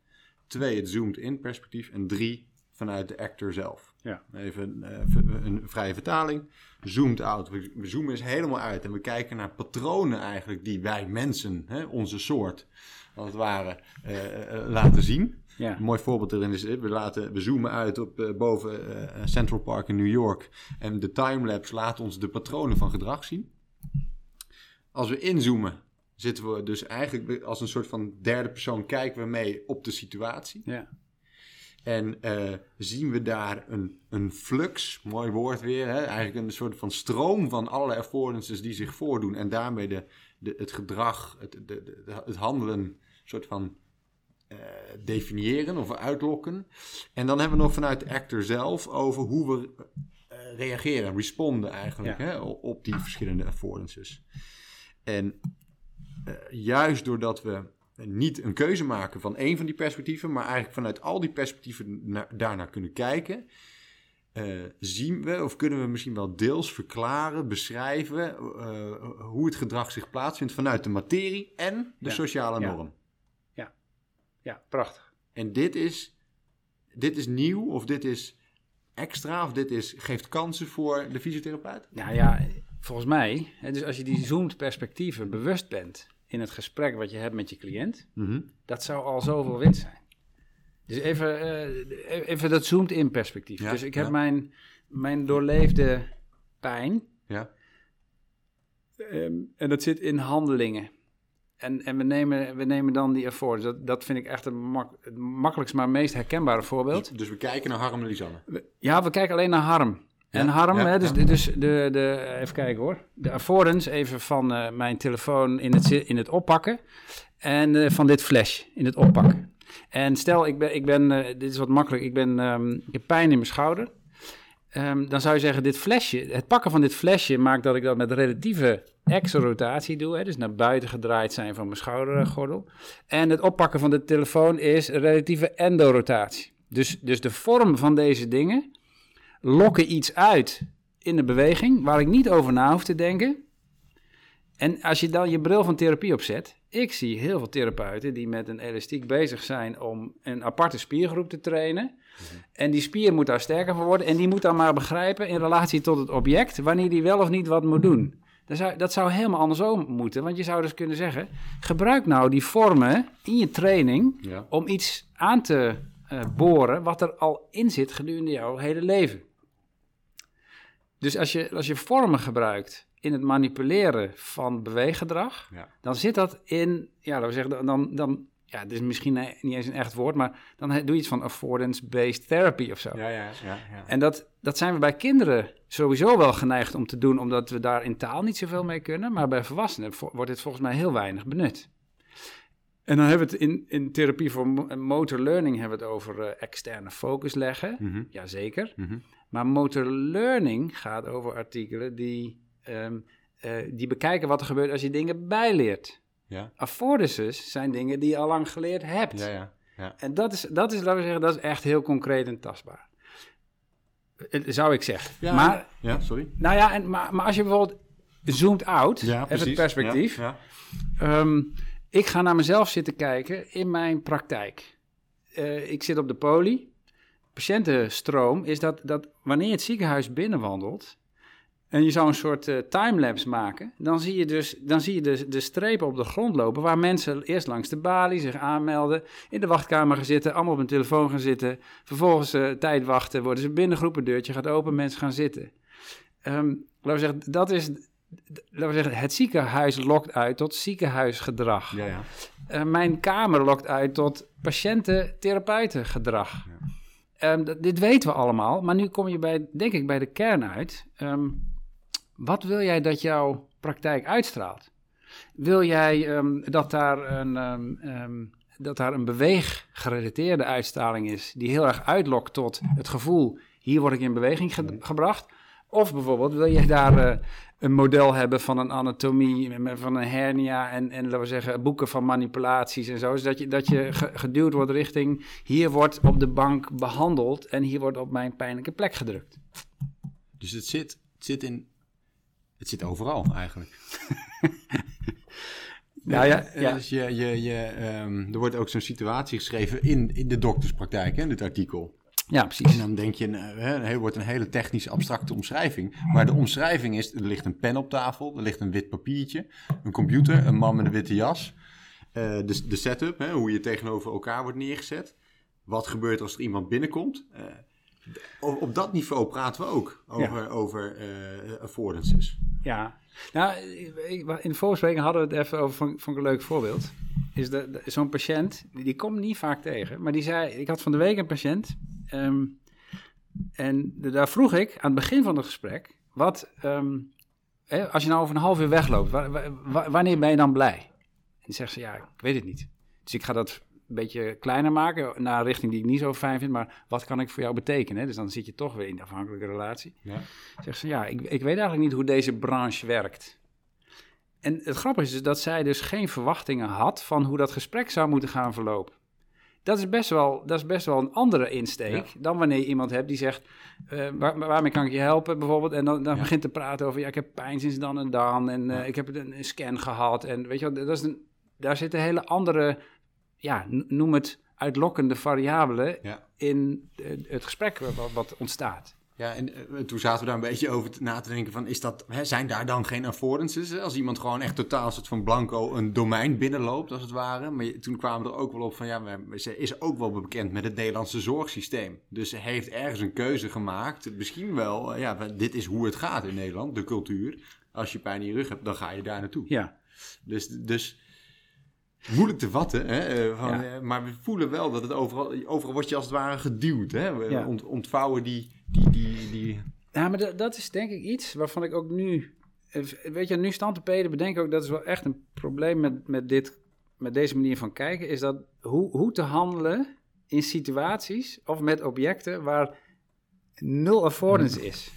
Twee, het zoomed-in perspectief. En drie, vanuit de actor zelf. Ja. Even eh, een vrije vertaling. Zoomed out. We, zoomen eens helemaal uit en we kijken naar patronen eigenlijk die wij mensen, hè, onze soort, als het ware, eh, eh, laten zien. Ja. Een mooi voorbeeld erin is, eh, we, laten, we zoomen uit op eh, boven eh, Central Park in New York. En de timelapse laat ons de patronen van gedrag zien. Als we inzoomen, zitten we dus eigenlijk als een soort van derde persoon kijken we mee op de situatie. Ja. En zien we daar een, een flux, mooi woord weer, hè? eigenlijk een soort van stroom van allerlei affordances die zich voordoen. En daarmee de, de, het gedrag, het, de, de, het handelen, een soort van eh, definiëren of uitlokken. En dan hebben we nog vanuit de actor zelf over hoe we eh, reageren, responden eigenlijk Ja. hè, op, die verschillende affordances. En eh, juist doordat we niet een keuze maken van één van die perspectieven, maar eigenlijk vanuit al die perspectieven naar, daarnaar kunnen kijken, zien we of kunnen we misschien wel deels verklaren, beschrijven hoe het gedrag zich plaatsvindt vanuit de materie en de Ja, sociale norm. Ja, prachtig. En dit is, dit is nieuw of dit is extra of dit is, geeft kansen voor de fysiotherapeut? Nou ja, volgens mij, hè, dus als je die zoomed perspectieven bewust bent in het gesprek wat je hebt met je cliënt, dat zou al zoveel winst zijn. Dus even, eh, even dat zoomt in perspectief. Ja, dus ik heb ja. mijn, mijn doorleefde pijn Ja. ehm, en dat zit in handelingen. En, en we, nemen, we nemen dan die ervoor. Dat, dat vind ik echt het, mak het makkelijkst, maar meest herkenbare voorbeeld. Dus we kijken naar Harm en Lisanne. Ja, we kijken alleen naar harm. Ja, En harm, ja, hè, dus, ja. dus de, de, even kijken hoor. De affordance even van eh, mijn telefoon in het, in het oppakken. En eh, van dit flash in het oppakken. En stel, ik ben, ik ben eh, dit is wat makkelijk, ik, ben, ehm, ik heb pijn in mijn schouder. Ehm, dan zou je zeggen, dit flesje, het pakken van dit flesje maakt dat ik dat met relatieve exorotatie doe. Hè, dus naar buiten gedraaid zijn van mijn schoudergordel. En het oppakken van de telefoon is relatieve endorotatie. Dus, dus de vorm van deze dingen lokken iets uit in de beweging waar ik niet over na hoef te denken. En als je dan je bril van therapie opzet, ik zie heel veel therapeuten die met een elastiek bezig zijn om een aparte spiergroep te trainen. En die spier moet daar sterker van worden en die moet dan maar begrijpen in relatie tot het object wanneer die wel of niet wat moet doen. Dat zou, dat zou helemaal andersom moeten, want je zou dus kunnen zeggen, gebruik nou die vormen in je training Ja. om iets aan te eh, boren wat er al in zit gedurende jouw hele leven. Dus als je, als je vormen gebruikt in het manipuleren van beweeggedrag, Ja. dan zit dat in, ja, laten we zeggen, dan, dan ja, dit is misschien niet eens een echt woord, maar dan doe je iets van affordance-based therapy of zo. Ja, ja, ja. ja. En dat, dat zijn we bij kinderen sowieso wel geneigd om te doen, omdat we daar in taal niet zoveel mee kunnen. Maar bij volwassenen vo- wordt dit volgens mij heel weinig benut. En dan hebben we het in, in therapie voor mo- motor learning hebben we het over eh, externe focus leggen. Mhm, Jazeker. mhm. Maar motor learning gaat over artikelen die, ehm, eh, die bekijken wat er gebeurt als je dingen bijleert. Ja, Affordances zijn dingen die je al lang geleerd hebt. ja, ja. ja. En dat is, dat is, laten we zeggen, dat is echt heel concreet en tastbaar. Eh, Zou ik zeggen. Ja, Maar, ja, sorry. nou ja, en, maar, maar als je bijvoorbeeld zoomt out, Ja, even het perspectief. Ja, Ehm, ik ga naar mezelf zitten kijken in mijn praktijk. Eh, ik zit op de poli. Patiëntenstroom is dat, dat wanneer je het ziekenhuis binnenwandelt en je zou een soort eh, timelapse maken, dan zie je dus dan zie je de, de strepen op de grond lopen waar mensen eerst langs de balie zich aanmelden, in de wachtkamer gaan zitten, allemaal op hun telefoon gaan zitten, vervolgens eh, tijd wachten, worden ze binnengeroepen, deurtje gaat open, mensen gaan zitten. Ehm, laten we zeggen, dat is, laten we zeggen, het ziekenhuis lokt uit tot ziekenhuisgedrag. ja. ja. Eh, mijn kamer lokt uit tot patiënten-therapeutengedrag. Ehm, dit weten we allemaal, maar nu kom je bij, denk ik, bij de kern uit. Ehm, wat wil jij dat jouw praktijk uitstraalt? Wil jij ehm, dat, daar een, ehm, dat daar een beweeggerelateerde uitstraling is, die heel erg uitlokt tot het gevoel, hier word ik in beweging ge- gebracht? Of bijvoorbeeld, wil je daar eh, een model hebben van een anatomie, van een hernia en, en laten we zeggen, boeken van manipulaties en zo, zodat je, dat je ge- geduwd wordt richting, hier wordt op de bank behandeld en hier wordt op mijn pijnlijke plek gedrukt. Dus het zit, het zit in... Het zit overal eigenlijk. Nou ja, Eh, ja. Dus je, je, je, ehm, er wordt ook zo'n situatie geschreven in, in de dokterspraktijk, hè, in dit artikel. Ja, precies. En dan denk je, eh, hè, er wordt een hele technisch abstracte omschrijving. Maar de omschrijving is, er ligt een pen op tafel, er ligt een wit papiertje, een computer, een man met een witte jas. Eh, de, de setup, hè, hoe je tegenover elkaar wordt neergezet. Wat gebeurt als er iemand binnenkomt. Eh, op, op dat niveau praten we ook over, over eh, affordances. Ja, nou, in de voorbespreking hadden we het even over, vond, vond ik een leuk voorbeeld. Is de- zo'n patiënt, die, komt niet vaak tegen, maar die zei, ik had van de week een patiënt. ehm, en daar vroeg ik aan het begin van het gesprek, wat, ehm, hè, als je nou over een half uur wegloopt, wa- wa- wa- wanneer ben je dan blij? En die zegt ze, ja, ik weet het niet. Dus ik ga dat een beetje kleiner maken naar een richting die ik niet zo fijn vind, maar wat kan ik voor jou betekenen? Dus dan zit je toch weer in de afhankelijke relatie. Ja. Zegt ze, ja, ik, ik weet eigenlijk niet hoe deze branche werkt. En het grappige is dus dat zij dus geen verwachtingen had van hoe dat gesprek zou moeten gaan verlopen. Dat is best wel, dat is best wel een andere insteek Ja. dan wanneer je iemand hebt die zegt, eh, waar, waarmee kan ik je helpen bijvoorbeeld? En dan, dan Ja. begint te praten over, ja, ik heb pijn sinds dan en dan en eh, ik heb een, een scan gehad. En weet je wel, dat is een, daar zitten hele andere, ja, noem het uitlokkende variabelen Ja. in eh, het gesprek wat, wat ontstaat. Ja, en eh, toen zaten we daar een beetje over te- na te denken van, is dat, hè, zijn daar dan geen affordances? Als iemand gewoon echt totaal soort van blanco een domein binnenloopt, als het ware. Maar je- toen kwamen we er ook wel op van, ja, maar ze is ook wel bekend met het Nederlandse zorgsysteem. Dus ze heeft ergens een keuze gemaakt. Misschien wel, eh, ja, dit is hoe het gaat in Nederland, de cultuur. Als je pijn in je rug hebt, dan ga je daar naartoe. Ja, Dus, dus moeilijk te vatten, hè? eh, van, Ja. eh, maar we voelen wel dat het overal, overal wordt je als het ware geduwd. Hè? We Ja. ont- ontvouwen die, die, die, die, Ja, maar dat, is denk ik iets waarvan ik ook nu... eh, Weet je, nu stand te peden bedenk ook... dat is wel echt een probleem met, met, dit, met deze manier van kijken... is dat hoe, hoe te handelen in situaties of met objecten... waar nul affordance is.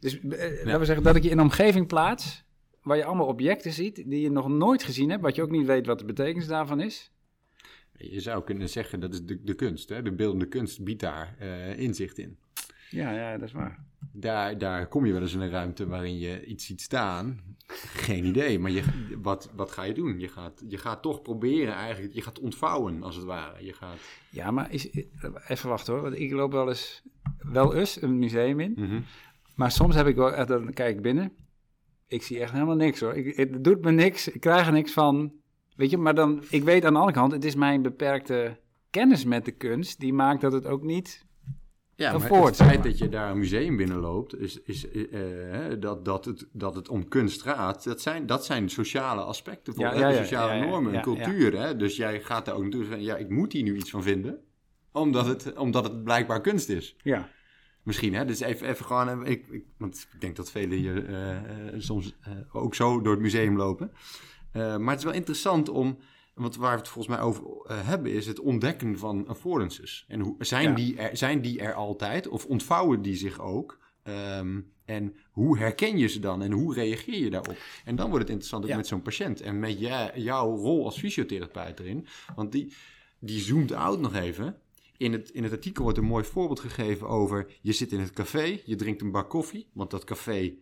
Dus eh, laten we zeggen dat ik je in een omgeving plaats... waar je allemaal objecten ziet die je nog nooit gezien hebt... wat je ook niet weet wat de betekenis daarvan is. Je zou kunnen zeggen dat is de, de kunst. Hè? De beeldende kunst biedt daar eh, inzicht in. Ja, ja, dat is waar. Daar, daar kom je wel eens in een ruimte waarin je iets ziet staan. Geen idee, maar je, wat, wat ga je doen? Je gaat, je gaat toch proberen eigenlijk, je gaat ontvouwen als het ware. Je gaat, Ja, maar is, even wachten hoor. Want ik loop wel eens, wel eens een museum in. Mhm. Maar soms heb ik wel echt, dan kijk ik binnen. Ik zie echt helemaal niks hoor. Ik, het doet me niks. Ik krijg er niks van. Weet je, maar dan, ik weet aan de andere kant, het is mijn beperkte kennis met de kunst. Die maakt dat het ook niet. Ja, maar voort, het zeg feit maar. dat je daar een museum binnenloopt, is, is, eh, hè, dat, dat, het, dat het om kunst gaat, dat zijn, dat zijn sociale aspecten, voor, Ja, hè, ja, de ja, sociale normen, cultuur. Hè? Dus jij gaat daar ook naartoe van, ja, ik moet hier nu iets van vinden, omdat het, omdat het blijkbaar kunst is. Ja, Misschien, hè? Dus even, even gewoon, eh, ik, ik, want ik denk dat velen hier eh, eh, soms ook zo door het museum lopen. Maar het is wel interessant om, want waar we het volgens mij over hebben, is het ontdekken van affordances. En hoe, zijn, Ja. die er, zijn die er altijd of ontvouwen die zich ook? Ehm, en hoe herken je ze dan en hoe reageer je daarop? En dan wordt het interessant ook Ja. met zo'n patiënt en met jij- jouw rol als fysiotherapeut erin. Want die, die zoomt out nog even. In het, in het artikel wordt een mooi voorbeeld gegeven over... je zit in het café, je drinkt een bak koffie... want dat café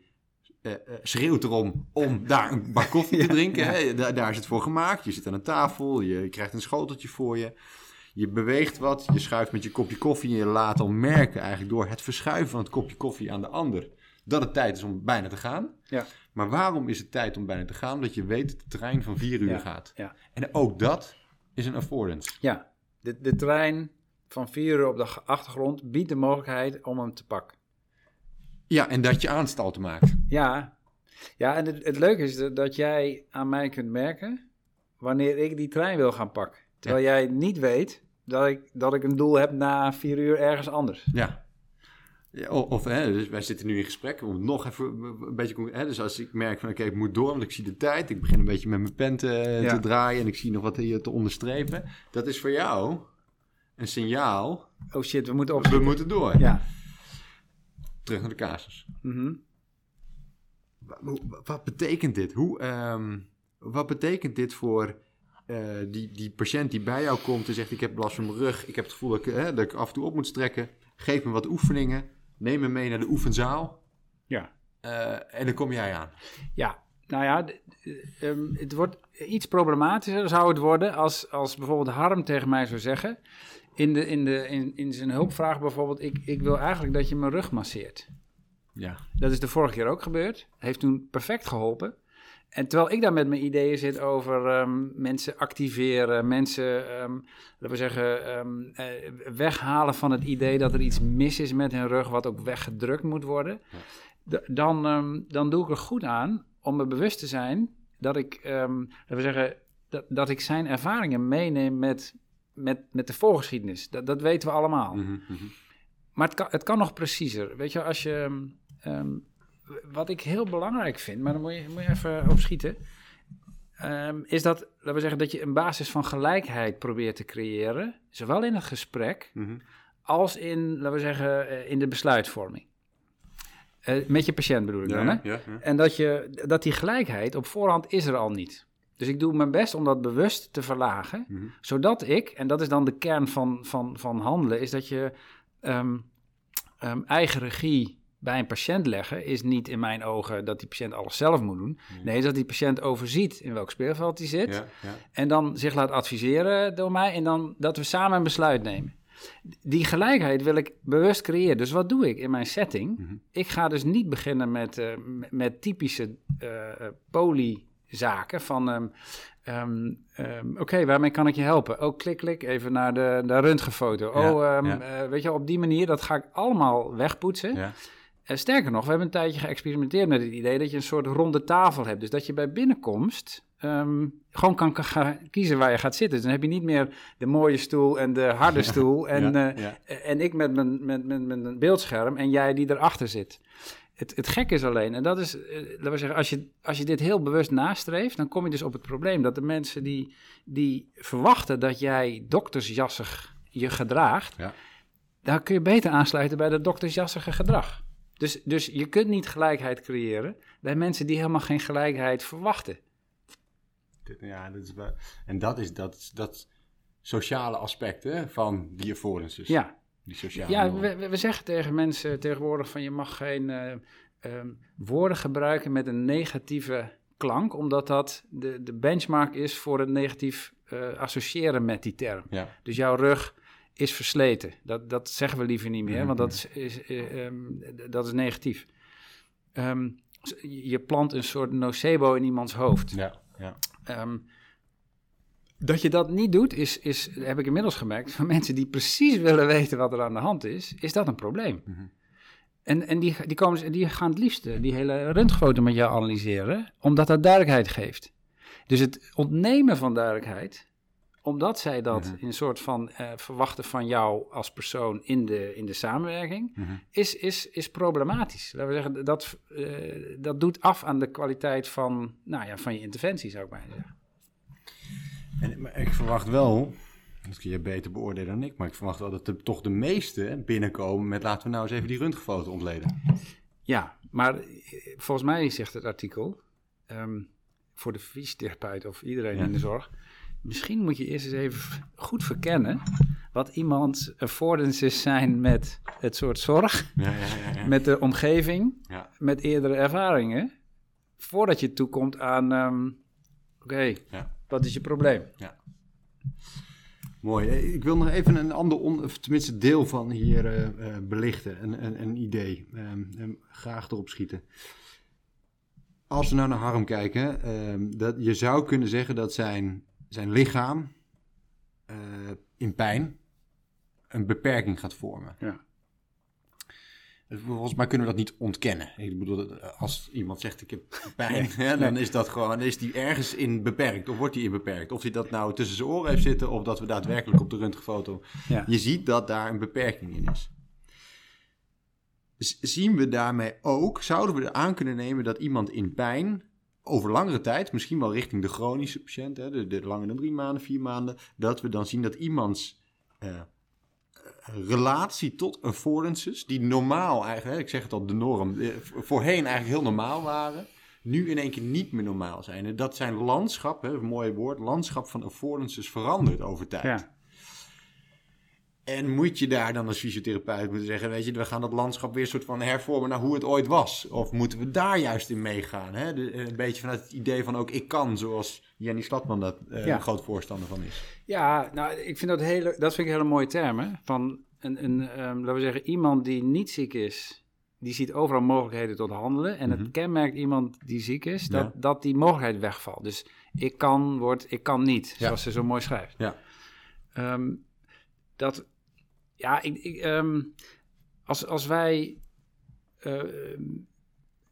eh, eh, schreeuwt erom om daar een bak koffie te drinken. ja. Daar, daar is het voor gemaakt. Je zit aan een tafel, je krijgt een schoteltje voor je... Je beweegt wat, je schuift met je kopje koffie... en je laat al merken eigenlijk door het verschuiven van het kopje koffie aan de ander... dat het tijd is om bijna te gaan. ja, Maar waarom is het tijd om bijna te gaan? Omdat je weet dat de trein van vier uur Ja, gaat. ja. En ook dat is een affordance. ja. De, de trein van vier uur op de achtergrond biedt de mogelijkheid om hem te pakken. Ja, en dat je aanstalten maakt. Ja, ja en het, het leuke is dat- dat jij aan mij kunt merken wanneer ik die trein wil gaan pakken. Terwijl jij niet weet dat ik, dat ik een doel heb na vier uur ergens anders. Ja. Ja, Of, hè, dus wij zitten nu in gesprek om nog even een beetje... Hè, dus als ik merk van, oké, ik moet door, want ik zie de tijd. Ik begin een beetje met mijn pen te, Ja. te draaien en ik zie nog wat hier te onderstrepen. Dat is voor jou een signaal, Oh shit, we moeten we opschieten. moeten door. Ja. Terug naar de casus. Mhm. Wa- hoe- Wat betekent dit? Hoe, ehm, wat betekent dit voor eh, die, die patiënt die bij jou komt en zegt: Ik heb last van mijn rug, ik heb het gevoel dat ik, hè, dat ik af en toe op moet strekken. Geef me wat oefeningen, neem me mee naar de oefenzaal Ja. eh, en dan kom jij aan. Ja, nou ja, ehm, het wordt iets problematischer zou het worden als, als bijvoorbeeld Harm tegen mij zou zeggen, in, de, in, de, in, in zijn hulpvraag bijvoorbeeld, ik, ik wil eigenlijk dat je mijn rug masseert. Ja. Dat is de vorige keer ook gebeurd, heeft toen perfect geholpen. En terwijl ik daar met mijn ideeën zit over ehm, mensen activeren, mensen, ehm, laten we zeggen, ehm, eh, weghalen van het idee dat er iets mis is met hun rug, wat ook weggedrukt moet worden, dan, dan doe ik er goed aan om me bewust te zijn dat ik, laten we zeggen, dat, dat ik zijn ervaringen meeneem met, met, met de voorgeschiedenis. Dat, dat weten we allemaal. Mhm, mhm. Maar het kan, het kan nog preciezer. Weet je, als je. ehm, wat ik heel belangrijk vind, maar dan moet je, moet je even opschieten. ehm, is dat, laten we zeggen, dat je een basis van gelijkheid probeert te creëren, zowel in het gesprek Mhm. als in, laten we zeggen, eh, in de besluitvorming. Eh, met je patiënt bedoel ik dan, hè? ja, ja. En dat, je, dat die gelijkheid op voorhand is er al niet. Dus ik doe mijn best om dat bewust te verlagen, Mhm. zodat ik, en dat is dan de kern van, van, van handelen, is dat je ehm, ehm, eigen regie bij een patiënt leggen, is niet in mijn ogen dat die patiënt alles zelf moet doen. Nee, dat die patiënt overziet in welk speelveld hij zit. Ja, ja. En dan zich laat adviseren door mij en dan dat we samen een besluit nemen. Die gelijkheid wil ik bewust creëren. Dus wat doe ik in mijn setting? Mhm. Ik ga dus niet beginnen met, eh, met- typische eh eh, polyzaken van... ehm, ehm, ehm, Oké, waarmee kan ik je helpen? Oh, klik, klik, even naar de, de röntgenfoto. Ja, oh, ja. eh, weet je, op die manier, dat ga ik allemaal wegpoetsen. Ja. Eh, sterker nog, we hebben een tijdje geëxperimenteerd met het idee dat je een soort ronde tafel hebt. Dus dat je bij binnenkomst gewoon kan, kiezen waar je gaat zitten. Dus dan heb je niet meer de mooie stoel en de harde stoel. En, ja, eh, en ik met mijn, met, met, met een beeldscherm en jij die erachter zit. Het, het gek is alleen, en dat is, eh, laten we zeggen, als je, als je dit heel bewust nastreeft, dan kom je dus op het probleem dat de mensen die, die verwachten dat jij doktersjassig je gedraagt, Ja. daar kun je beter aansluiten bij dat doktersjassige gedrag. Dus, dus je kunt niet gelijkheid creëren bij mensen die helemaal geen gelijkheid verwachten. Ja, dat is wel... En dat is dat, dat sociale aspect hè, van die affordances. Ja, Die sociale ja normen. we, we- zeggen tegen mensen tegenwoordig van je mag geen eh, ehm, woorden gebruiken met een negatieve klank, omdat dat de, de benchmark is voor het negatief eh, associëren met die term. Ja. Dus jouw rug is versleten. Dat, dat zeggen we liever niet meer, Mhm. want dat is, is, eh, ehm, dat is negatief. Ehm, je plant een soort nocebo in iemands hoofd. Ja, ja. Dat je dat niet doet, is, is, heb ik inmiddels gemerkt, van mensen die precies willen weten wat er aan de hand is, is dat een probleem. Mhm. En, en die, die, komen, die gaan het liefst die hele röntgenfoto met jou analyseren, omdat dat duidelijkheid geeft. Dus het ontnemen van duidelijkheid, omdat zij dat Mhm. in een soort van eh, verwachten van jou als persoon in de, in de samenwerking, Mhm. is, is, is problematisch. Laten we zeggen, dat, eh, dat doet af aan de kwaliteit van, nou ja, van je interventie, zou ik maar zeggen. En, maar ik verwacht wel, dat kun je beter beoordelen dan ik, maar ik verwacht wel dat er toch de meeste binnenkomen met laten we nou eens even die röntgenfoto ontleden. Ja, maar eh, volgens mij zegt het artikel, ehm, voor de fysiotherapeut of iedereen Ja. in de zorg, misschien moet je eerst eens even goed verkennen wat iemands affordances zijn met het soort zorg, Ja, ja, ja. ja. met de omgeving, Ja. met eerdere ervaringen, voordat je toekomt aan, ehm, oké, Ja. Wat is je probleem? Mooi. Eh, Ik wil nog even een ander, on, of tenminste deel van hier eh, eh, belichten, een, een, een idee. Ehm, ehm, graag erop schieten. Als we nou naar Harm kijken, ehm, dat, je zou kunnen zeggen dat zijn, zijn lichaam eh, in pijn een beperking gaat vormen. Ja. Volgens mij kunnen we dat niet ontkennen. Ik bedoel, dat als iemand zegt ik heb pijn, hè, dan is dat gewoon, is die ergens in beperkt. Of wordt die in beperkt. Of hij dat nou tussen zijn oren heeft zitten, of dat we daadwerkelijk op de röntgenfoto. Ja. Je ziet dat daar een beperking in is. Z- zien we daarmee ook, zouden we er aan kunnen nemen dat iemand in pijn over langere tijd, misschien wel richting de chronische patiënt, hè, de, de langer dan drie maanden, vier maanden, dat we dan zien dat iemands eh, relatie tot affordances, die normaal eigenlijk, ik zeg het al, de norm, eh, voorheen eigenlijk heel normaal waren, nu in één keer niet meer normaal zijn. En dat zijn landschap, hè, een mooi woord, landschap van affordances verandert over tijd. Ja. En moet je daar dan als fysiotherapeut moeten zeggen, weet je, we gaan dat landschap weer soort van hervormen naar hoe het ooit was? Of moeten we daar juist in meegaan? Hè? De- een beetje vanuit het idee van ook ik kan, zoals Jenny Slatman dat eh, Ja. een groot voorstander van is. Ja, nou, ik vind dat hele, dat vind ik een hele mooie termen. Van een, een ehm, laten we zeggen, iemand die niet ziek is, die ziet overal mogelijkheden tot handelen. En Mhm. het kenmerkt iemand die ziek is, dat, Ja. dat die mogelijkheid wegvalt. Dus ik kan wordt, ik kan niet, Ja. zoals ze zo mooi schrijft. Ja. Ehm, dat, ja, ik, ik, ehm, als, als wij, eh,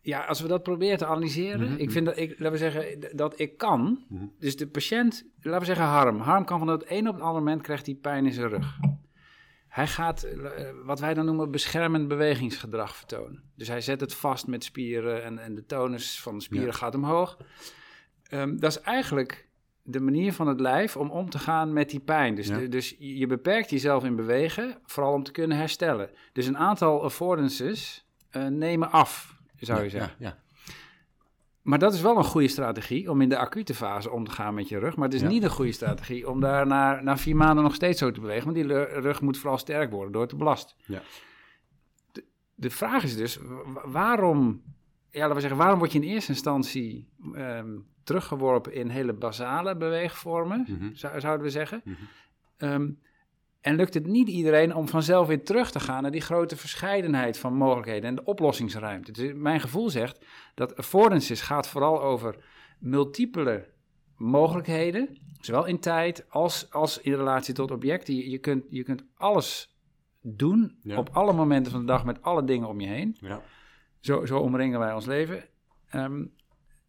ja, als we dat proberen te analyseren, Mhm. ik vind dat, ik, laten we zeggen, dat ik kan, Mhm. dus de patiënt, laten we zeggen Harm, Harm kan van het een op het andere moment krijgt hij pijn in zijn rug. Hij gaat eh, wat wij dan noemen beschermend bewegingsgedrag vertonen. Dus hij zet het vast met spieren en, en de tonus van de spieren Ja. gaat omhoog. Ehm, dat is eigenlijk de manier van het lijf om om te gaan met die pijn. Dus, Ja. de- dus je beperkt jezelf in bewegen, vooral om te kunnen herstellen. Dus een aantal affordances eh, nemen af, zou je zeggen. Ja, Maar dat is wel een goede strategie om in de acute fase om te gaan met je rug. Maar het is niet een goede strategie om daar na, na vier maanden nog steeds zo te bewegen. Want die rug moet vooral sterk worden door te belasten. Ja. De, de vraag is dus, wa- waarom, ja, laten we zeggen, waarom word je in eerste instantie ehm, teruggeworpen in hele basale beweegvormen, Mhm. zou- zouden we zeggen. Mhm. Ehm, en lukt het niet iedereen om vanzelf weer terug te gaan naar die grote verscheidenheid van mogelijkheden en de oplossingsruimte. Dus mijn gevoel zegt dat affordances gaat vooral over multiple mogelijkheden, zowel in tijd als, als in relatie tot objecten. Je, je, kunt, je kunt alles doen Ja. op alle momenten van de dag met alle dingen om je heen. ja. Zo, zo omringen wij ons leven. Ehm,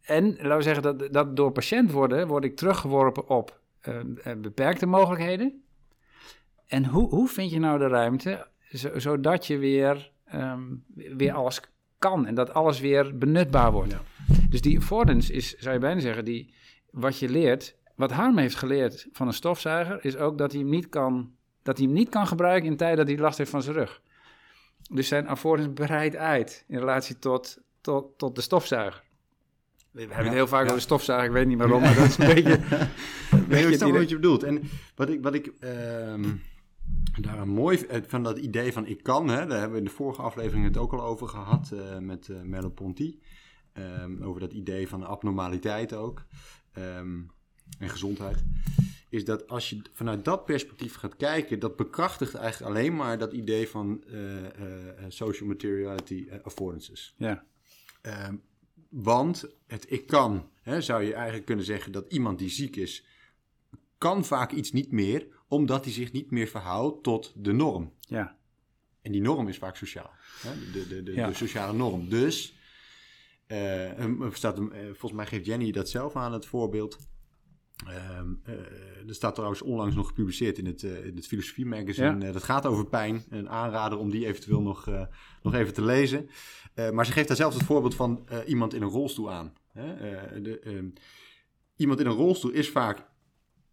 en laten we zeggen dat, dat door patiënt worden, word ik teruggeworpen op ehm, eh, beperkte mogelijkheden. En hoe, hoe vind je nou de ruimte zo- zodat je weer, ehm, weer alles kan en dat alles weer benutbaar wordt? Ja. Dus die affordance is, zou je bijna zeggen, die, wat je leert. Wat Harm heeft geleerd van een stofzuiger, is ook dat hij hem niet kan, dat hij hem niet kan gebruiken in tijd dat hij last heeft van zijn rug. Dus zijn affordance breidt uit in relatie tot, tot, tot de stofzuiger. We hebben het heel vaak over de stofzuiger, ik weet niet waarom, maar dat is een beetje... Ik snap idee. wat je bedoelt. En wat ik, wat ik ehm daar mooi eh, van dat idee van ik kan, hè, daar hebben we in de vorige aflevering het ook al over gehad eh, met. Ehm, over dat idee van abnormaliteit ook. Ehm, en gezondheid. Is dat als je vanuit dat perspectief gaat kijken, dat bekrachtigt eigenlijk alleen maar dat idee van social materiality affordances. Ja, want het ik kan, hè, zou je eigenlijk kunnen zeggen dat iemand die ziek is, kan vaak iets niet meer, omdat hij zich niet meer verhoudt tot de norm. ja, En die norm is vaak sociaal. Hè? De, de, de, Ja. de sociale norm. Dus, eh, staat, eh, volgens mij geeft Jenny dat zelf aan, het voorbeeld. Ehm, eh, er staat trouwens onlangs nog gepubliceerd in het, in het Filosofie Magazine. Ja. Dat gaat over pijn. Een aanrader om die eventueel nog, nog even te lezen. Eh, maar ze geeft daar zelf het voorbeeld van eh, iemand in een rolstoel aan. Hè? Eh, de, ehm, iemand in een rolstoel is vaak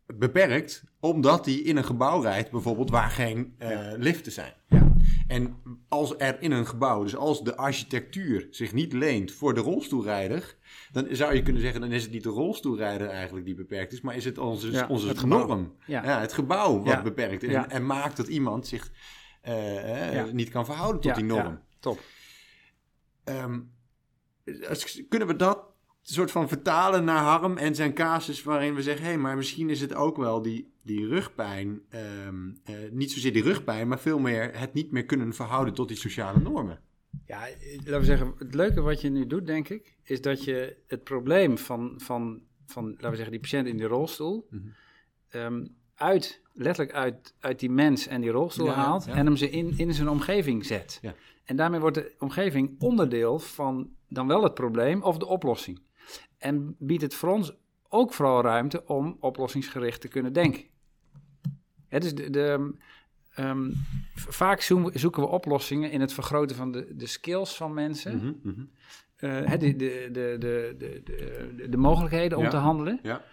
beperkt, omdat hij in een gebouw rijdt, bijvoorbeeld, waar geen liften zijn. ja, En als er in een gebouw, dus als de architectuur zich niet leent voor de rolstoelrijder, dan zou je kunnen zeggen, dan is het niet de rolstoelrijder eigenlijk die beperkt is, maar is het onze, Ja, onze het gebouw. norm. Ja. Ja. het gebouw wat beperkt is en, en maakt dat iemand zich niet kan verhouden tot die norm. top. Als- kunnen we dat soort van vertalen naar Harm en zijn casus waarin we zeggen, hé, hey, maar misschien is het ook wel die, die rugpijn, ehm, eh, niet zozeer die rugpijn, maar veel meer het niet meer kunnen verhouden tot die sociale normen. Ja, laten we zeggen, het leuke wat je nu doet, denk ik, is dat je het probleem van, van, van laten we zeggen, die patiënt in die rolstoel, ehm, uit, letterlijk uit, uit die mens en die rolstoel Ja, ja, haalt ja. en hem ze in, in zijn omgeving zet. Ja. En daarmee wordt de omgeving onderdeel van dan wel het probleem of de oplossing. En biedt het voor ons ook vooral ruimte om oplossingsgericht te kunnen denken. Hè, dus de, de, ehm, vaak zoeken we oplossingen in het vergroten van de, de skills van mensen. Mhm, mhm. Eh, de, de, de, de, de, de, de mogelijkheden om Ja. te handelen. Ja,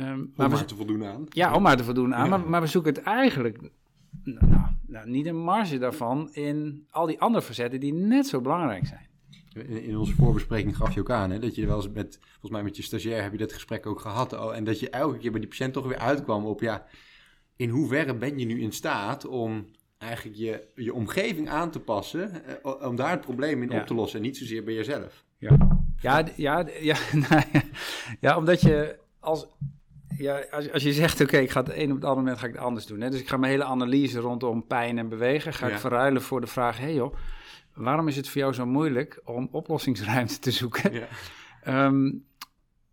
Ehm, om maar maar te voldoen aan. ja, om maar te voldoen aan. Ja. Maar, maar we zoeken het eigenlijk, nou, nou, niet een marge daarvan in al die andere facetten die net zo belangrijk zijn. In, onze voorbespreking gaf je ook aan, hè, dat je wel eens met, volgens mij met je stagiair heb je dat gesprek ook gehad. oh, en dat je elke keer bij die patiënt toch weer uitkwam op, ja, in hoeverre ben je nu in staat om eigenlijk je, je omgeving aan te passen, eh, om daar het probleem in Ja. op te lossen en niet zozeer bij jezelf. Ja, ja, d- ja, nou ja, ja, omdat je als, ja, als, als je zegt, oké, ik ga het een op het andere moment ga ik het anders doen. Hè? Dus ik ga mijn hele analyse rondom pijn en bewegen, ga ik verruilen voor de vraag, hé hey joh, waarom is het voor jou zo moeilijk om oplossingsruimte te zoeken? Ja. Ehm,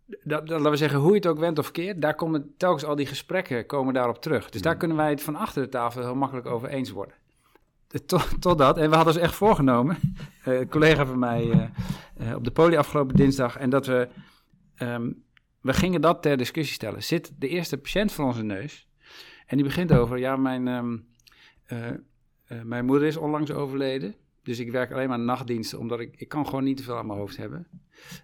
dat, dat, laten we zeggen, hoe je het ook went of keert, daar komen telkens al die gesprekken komen daarop terug. Dus daar kunnen wij het van achter de tafel heel makkelijk over eens worden. Eh, Tot, totdat, en we hadden ons echt voorgenomen, eh, een collega van mij eh, op de poli afgelopen dinsdag, en dat we, ehm, we gingen dat ter discussie stellen. Zit de eerste patiënt voor onze neus en die begint over, ja, mijn, ehm, eh, eh, mijn moeder is onlangs overleden. dus ik werk alleen maar nachtdiensten, omdat ik, ik kan gewoon niet te veel aan mijn hoofd hebben.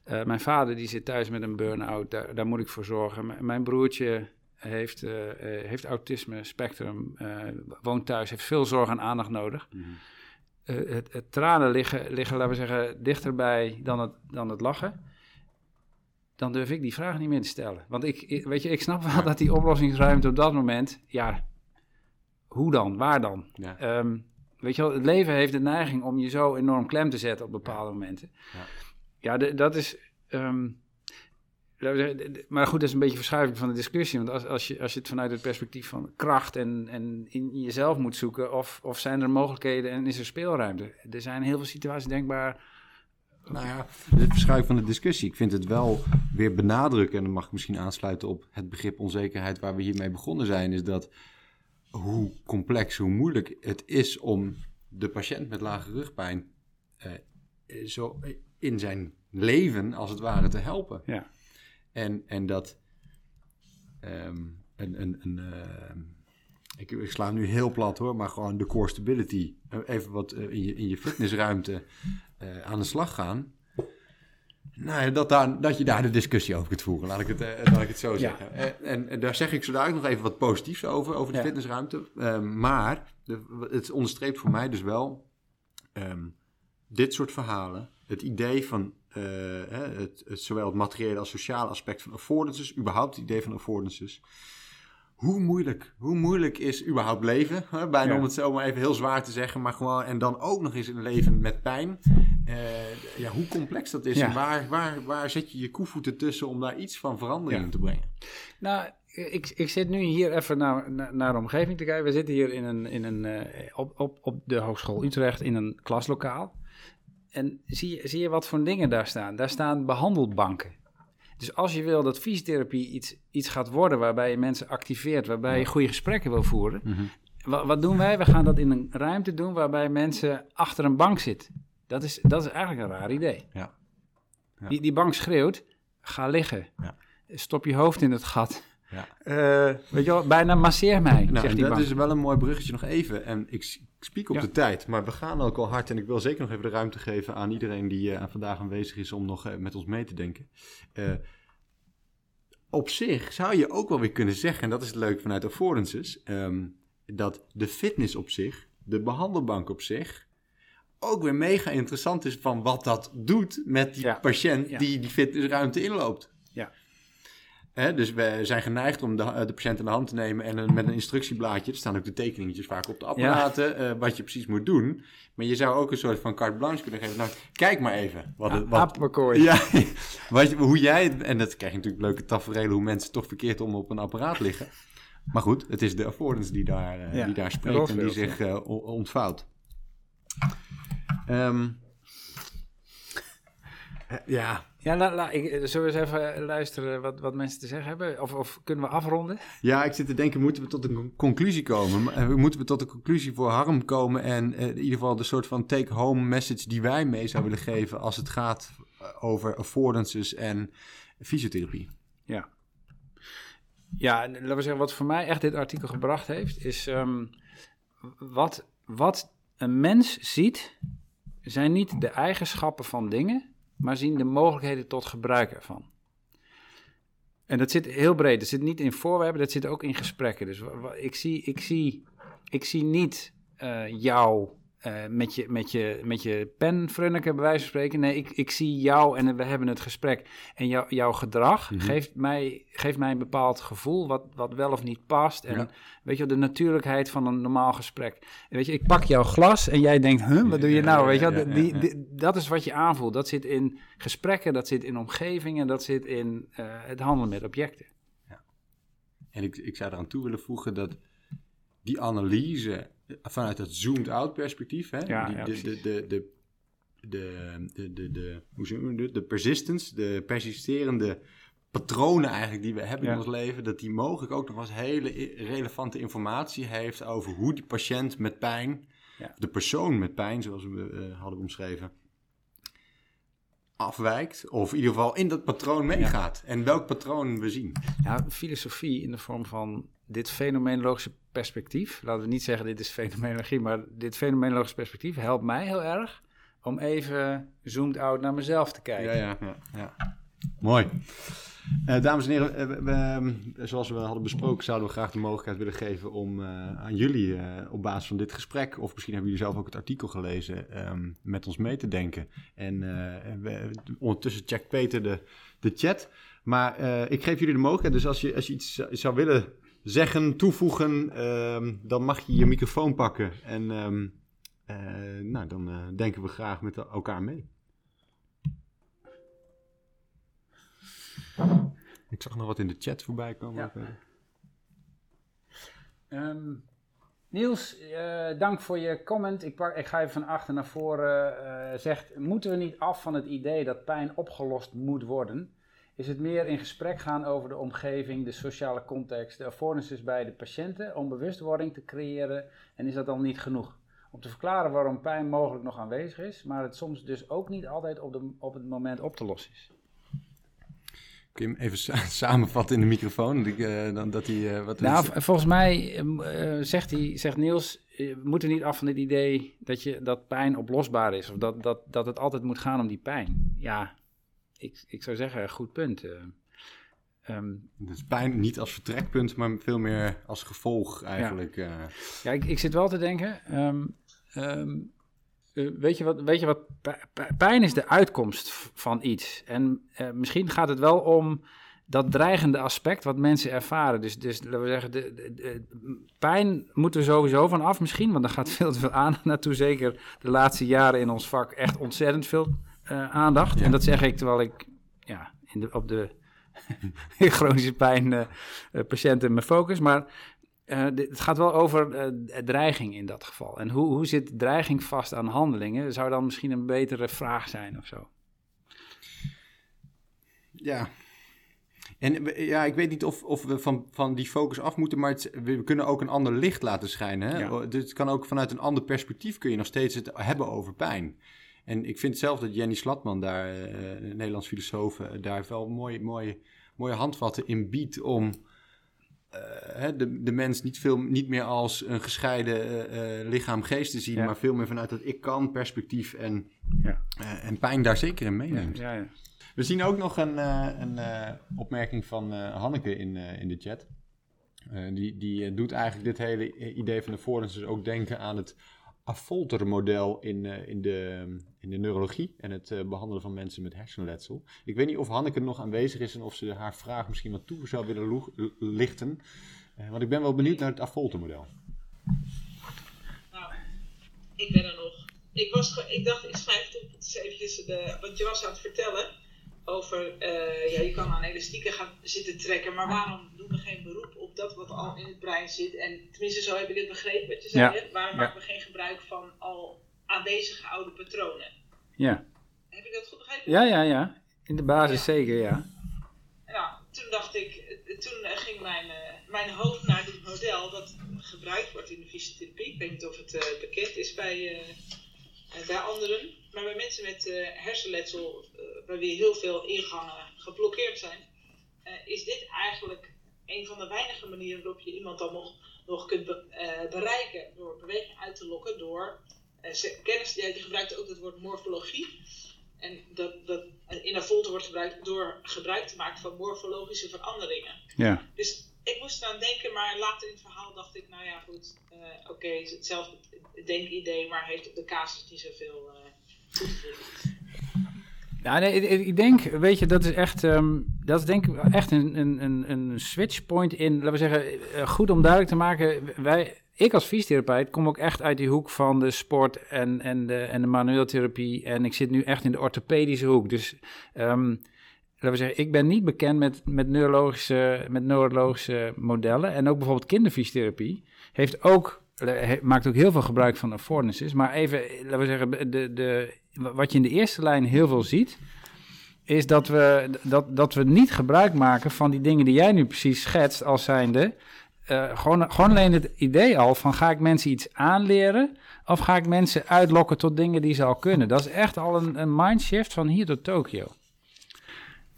Uh, mijn vader die zit thuis met een burn-out, daar, daar moet ik voor zorgen. M mijn broertje heeft, uh, heeft autisme, spectrum, woont thuis, heeft veel zorg en aandacht nodig. Mm -hmm. het, het, tranen liggen, liggen, laten we zeggen, dichterbij dan het, dan het lachen dan durf ik die vraag niet meer te stellen. Want ik, weet je, ik snap wel dat die oplossingsruimte op dat moment, ja, hoe dan, waar dan? Ja. Um, weet je wel, het leven heeft de neiging om je zo enorm klem te zetten op bepaalde momenten. Ja, ja de, dat is. Um, maar goed, dat is een beetje verschuiving van de discussie. Want als, als, je, als je het vanuit het perspectief van kracht en, en in jezelf moet zoeken, of, of zijn er mogelijkheden en is er speelruimte? Er zijn heel veel situaties denkbaar nou ja, het verschuiven van de discussie. Ik vind het wel weer benadrukken, en dan mag ik misschien aansluiten op het begrip onzekerheid waar we hiermee begonnen zijn, is dat hoe complex, hoe moeilijk het is om de patiënt met lage rugpijn eh, zo in zijn leven, als het ware, te helpen. Ja. En, en dat um, een, een, een uh, ik, ik, sla nu heel plat hoor, maar gewoon de core stability. Even wat uh, in, je, in je fitnessruimte uh, aan de slag gaan. Nou, dat, daar, dat je daar de discussie over kunt voeren, laat ik het, uh, laat ik het zo zeggen. En, en, daar zeg ik zo dadelijk nog even wat positiefs over, over de ja. fitnessruimte. Um, maar de, het onderstreept voor mij dus wel um, dit soort verhalen. Het idee van uh, het, het, zowel het materiële als sociale aspect van affordances, überhaupt het idee van affordances hoe moeilijk, hoe moeilijk is überhaupt leven? Hè? Bijna om het zo maar even heel zwaar te zeggen, maar gewoon en dan ook nog eens een leven met pijn. Uh, ja, hoe complex dat is en waar, waar, waar zet je je koevoeten tussen om daar iets van verandering in te brengen? Nou, ik, ik zit nu hier even naar, naar, de omgeving te kijken. We zitten hier in een, in een, uh, op, op, op de Hogeschool Utrecht in een klaslokaal. En zie je, zie je wat voor dingen daar staan? Daar staan behandelbanken. Dus als je wil dat fysiotherapie iets, iets gaat worden waarbij je mensen activeert, waarbij je goede gesprekken wil voeren, mhm. wat, wat, doen wij? We gaan dat in een ruimte doen waarbij mensen achter een bank zitten. Dat is, dat is eigenlijk een raar idee. Ja. ja. Die, die bank schreeuwt, ga liggen. Ja. Stop je hoofd in het gat. Ja. Uh, weet je wel, bijna masseer mij, nou, zegt die Dat is wel een mooi bruggetje nog even. En ik, ik spiek op de tijd, maar we gaan ook al hard. En ik wil zeker nog even de ruimte geven aan iedereen die uh, vandaag aanwezig is om nog uh, met ons mee te denken. op zich zou je ook wel weer kunnen zeggen, en dat is het leuk vanuit affordances, um, dat de fitness op zich, de behandelbank op zich, ook weer mega interessant is van wat dat doet met die patiënt die die fitnessruimte inloopt. Hè, dus we zijn geneigd om de, eh, de patiënt in de hand te nemen en een, met een instructieblaadje, er staan ook de tekeningetjes vaak op de apparaten, ja. uh, wat je precies moet doen. Maar je zou ook een soort van carte blanche kunnen geven. Nou, kijk maar even. Wat, ja, wat, ja, wat, hoe jij, en dat krijg je natuurlijk leuke tafereelen hoe mensen toch verkeerd om op een apparaat liggen. Maar goed, het is de affordance die daar, uh, ja, die daar spreekt en die zich uh, ontvouwt. Um, ja, ja, la, la, ik, eh, zullen we eens even luisteren wat, wat mensen te zeggen hebben? Of, of kunnen we afronden? Ja, ik zit te denken, moeten we tot een conclusie komen? Eh, moeten we tot een conclusie voor Harm komen? En uh, in ieder geval de soort van take-home message die wij mee zouden willen geven... als het gaat over affordances en fysiotherapie. Ja. Ja, laten we zeggen, wat voor mij echt dit artikel gebracht heeft... is um, wat, wat een mens ziet... zijn niet de eigenschappen van dingen maar zien de mogelijkheden tot gebruik ervan. En dat zit heel breed. Dat zit niet in voorwerpen, dat zit ook in gesprekken. Dus ik zie, ik zie, ik zie niet uh, jou uh, met, je, met, je, met je pen, Frunneke, bij wijze van spreken. Nee, ik, ik zie jou en we hebben het gesprek. En jou, jouw gedrag mhm. geeft, mij, geeft mij een bepaald gevoel wat, wat wel of niet past. En weet je, de natuurlijkheid van een normaal gesprek. weet je, ik pak jouw glas en jij denkt, huh, wat doe je nou? Weet je, die, die, dat is wat je aanvoelt. Dat zit in gesprekken, dat zit in omgevingen, dat zit in uh, het handelen met objecten. Ja. En ik, ik zou eraan toe willen voegen dat die analyse vanuit dat zoomed-out perspectief, hè, de, de, de, de, de, de, de, hoe zeggen de persistence, de persisterende patronen eigenlijk die we hebben in ons leven, dat die mogelijk ook nog eens hele relevante informatie heeft over hoe die patiënt met pijn, de persoon met pijn, zoals we eh, hadden omschreven, afwijkt of in ieder geval in dat patroon meegaat en welk patroon we zien. Ja, filosofie in de vorm van dit fenomenologische perspectief. Laten we niet zeggen dit is fenomenologie, maar dit fenomenologische perspectief helpt mij heel erg om even zoomed out naar mezelf te kijken. Ja, ja, ja. ja. Mooi. Uh, dames en heren, uh, we, ehm, zoals we hadden besproken, zouden we graag de mogelijkheid willen geven om uh, aan jullie op basis van dit gesprek, of misschien hebben jullie zelf ook het artikel gelezen, um, met ons mee te denken. En we, ondertussen checkt Peter de, de chat. Maar ik geef jullie de mogelijkheid, dus als je, als je iets zou willen zeggen, toevoegen, um, dan mag je je microfoon pakken. En nou, dan denken we graag met elkaar mee. Ik zag nog wat in de chat voorbij komen. Ja. Um, Niels, uh, dank voor je comment. Ik, pak, ik ga even van achter naar voren. Uh, zegt, moeten we niet af van het idee dat pijn opgelost moet worden? Is het meer in gesprek gaan over de omgeving, de sociale context, de affordances bij de patiënten om bewustwording te creëren? En is dat dan niet genoeg? Om te verklaren waarom pijn mogelijk nog aanwezig is, maar het soms dus ook niet altijd op, de, op het moment op te lossen is. Kun je hem even samenvatten in de microfoon? Uh, dan, dat hij, uh, wat nou, volgens mij uh, zegt, hij, zegt Niels, we moeten niet af van het idee dat, je, dat pijn oplosbaar is. Of dat, dat, dat het altijd moet gaan om die pijn. Ja, ik, ik zou zeggen, goed punt. Um, dus pijn niet als vertrekpunt, maar veel meer als gevolg eigenlijk. Ja, ja ik, ik zit wel te denken... Um, um, eh, weet, je wat, weet je wat? Pijn is de uitkomst van iets. En uh, misschien gaat het wel om dat dreigende aspect wat mensen ervaren. Dus, dus laten we zeggen, de, de, pijn moet er sowieso van af misschien, want er gaat veel te veel aandacht naartoe. Zeker de laatste jaren in ons vak echt ontzettend veel uh, aandacht. En dat zeg ik terwijl ik ja, in de, op de chronische pijn uh, patiënten me focus. Maar uh, het gaat wel over uh, dreiging in dat geval. En hoe, hoe zit dreiging vast aan handelingen? Zou dan misschien een betere vraag zijn of zo? Ja. En ja, ik weet niet of, of we van, van die focus af moeten, maar het, we kunnen ook een ander licht laten schijnen. Hè? Ja. Dus het kan ook vanuit een ander perspectief kun je nog steeds het hebben over pijn. En ik vind zelf dat Jenny Slatman, daar, uh, een Nederlands filosoof, daar wel mooie, mooie, mooie handvatten in biedt om uh, de, de mens niet, veel, niet meer als een gescheiden uh, lichaam-geest te zien, maar veel meer vanuit dat ik kan perspectief en, ja. uh, en pijn daar zeker in meeneemt. Ja, ja, We zien ook nog een, een opmerking van Hanneke in, in de chat. die die doet eigenlijk dit hele idee van de affordances ook denken aan het Affolter-model in, uh, in, de, in de neurologie en het uh, behandelen van mensen met hersenletsel. Ik weet niet of Hanneke nog aanwezig is en of ze haar vraag misschien wat toe zou willen lichten. Uh, want ik ben wel benieuwd naar het Affolter-model. Nou, ik ben er nog. Ik, was, ik dacht, ik schrijf het eventjes de, wat je was aan het vertellen over, ja, je kan aan elastieken gaan zitten trekken, maar waarom doen we geen beroep op dat wat al in het brein zit? En tenminste, zo heb ik het begrepen wat je zei. Ja. Waarom maken we geen gebruik van al aanwezige oude patronen? Ja. Heb ik dat goed begrepen? Ja, ja, ja. In de basis zeker, ja. Nou, toen dacht ik, toen ging mijn, mijn hoofd naar dit model dat gebruikt wordt in de fysiotherapie. Ik weet niet of het uh, bekend is bij, uh, bij anderen. Maar bij mensen met uh, hersenletsel, bij wie heel veel ingangen geblokkeerd zijn, is dit eigenlijk een van de weinige manieren waarop je iemand dan nog, nog kunt bereiken. Door beweging uit te lokken, door kennis, ja, je gebruikt ook het woord morfologie. En dat, dat in Avolte wordt gebruikt door gebruik te maken van morfologische veranderingen. Ja. Dus ik moest eraan denken, maar later in het verhaal dacht ik, nou ja, goed, uh, oké, okay, is hetzelfde denkidee, maar heeft op de casus niet zoveel uh, Nee, ik denk, weet je, dat is echt, um, dat is denk ik echt een, een, een switchpoint in, laten we zeggen, uh, goed om duidelijk te maken, wij, ik als fysiotherapeut kom ook echt uit die hoek van de sport en, en, de, en de manuele therapie en ik zit nu echt in de orthopedische hoek, dus... Um, laten we zeggen, ik ben niet bekend met, met, neurologische, met neurologische modellen. En ook bijvoorbeeld kinderfysiotherapie heeft ook, maakt ook heel veel gebruik van affordances. Maar even, laten we zeggen, de, de, wat je in de eerste lijn heel veel ziet, is dat we, dat, dat we niet gebruik maken van die dingen die jij nu precies schetst als zijnde eh, gewoon, gewoon alleen het idee al van ga ik mensen iets aanleren of ga ik mensen uitlokken tot dingen die ze al kunnen. Dat is echt al een, een mindshift van hier tot Tokio.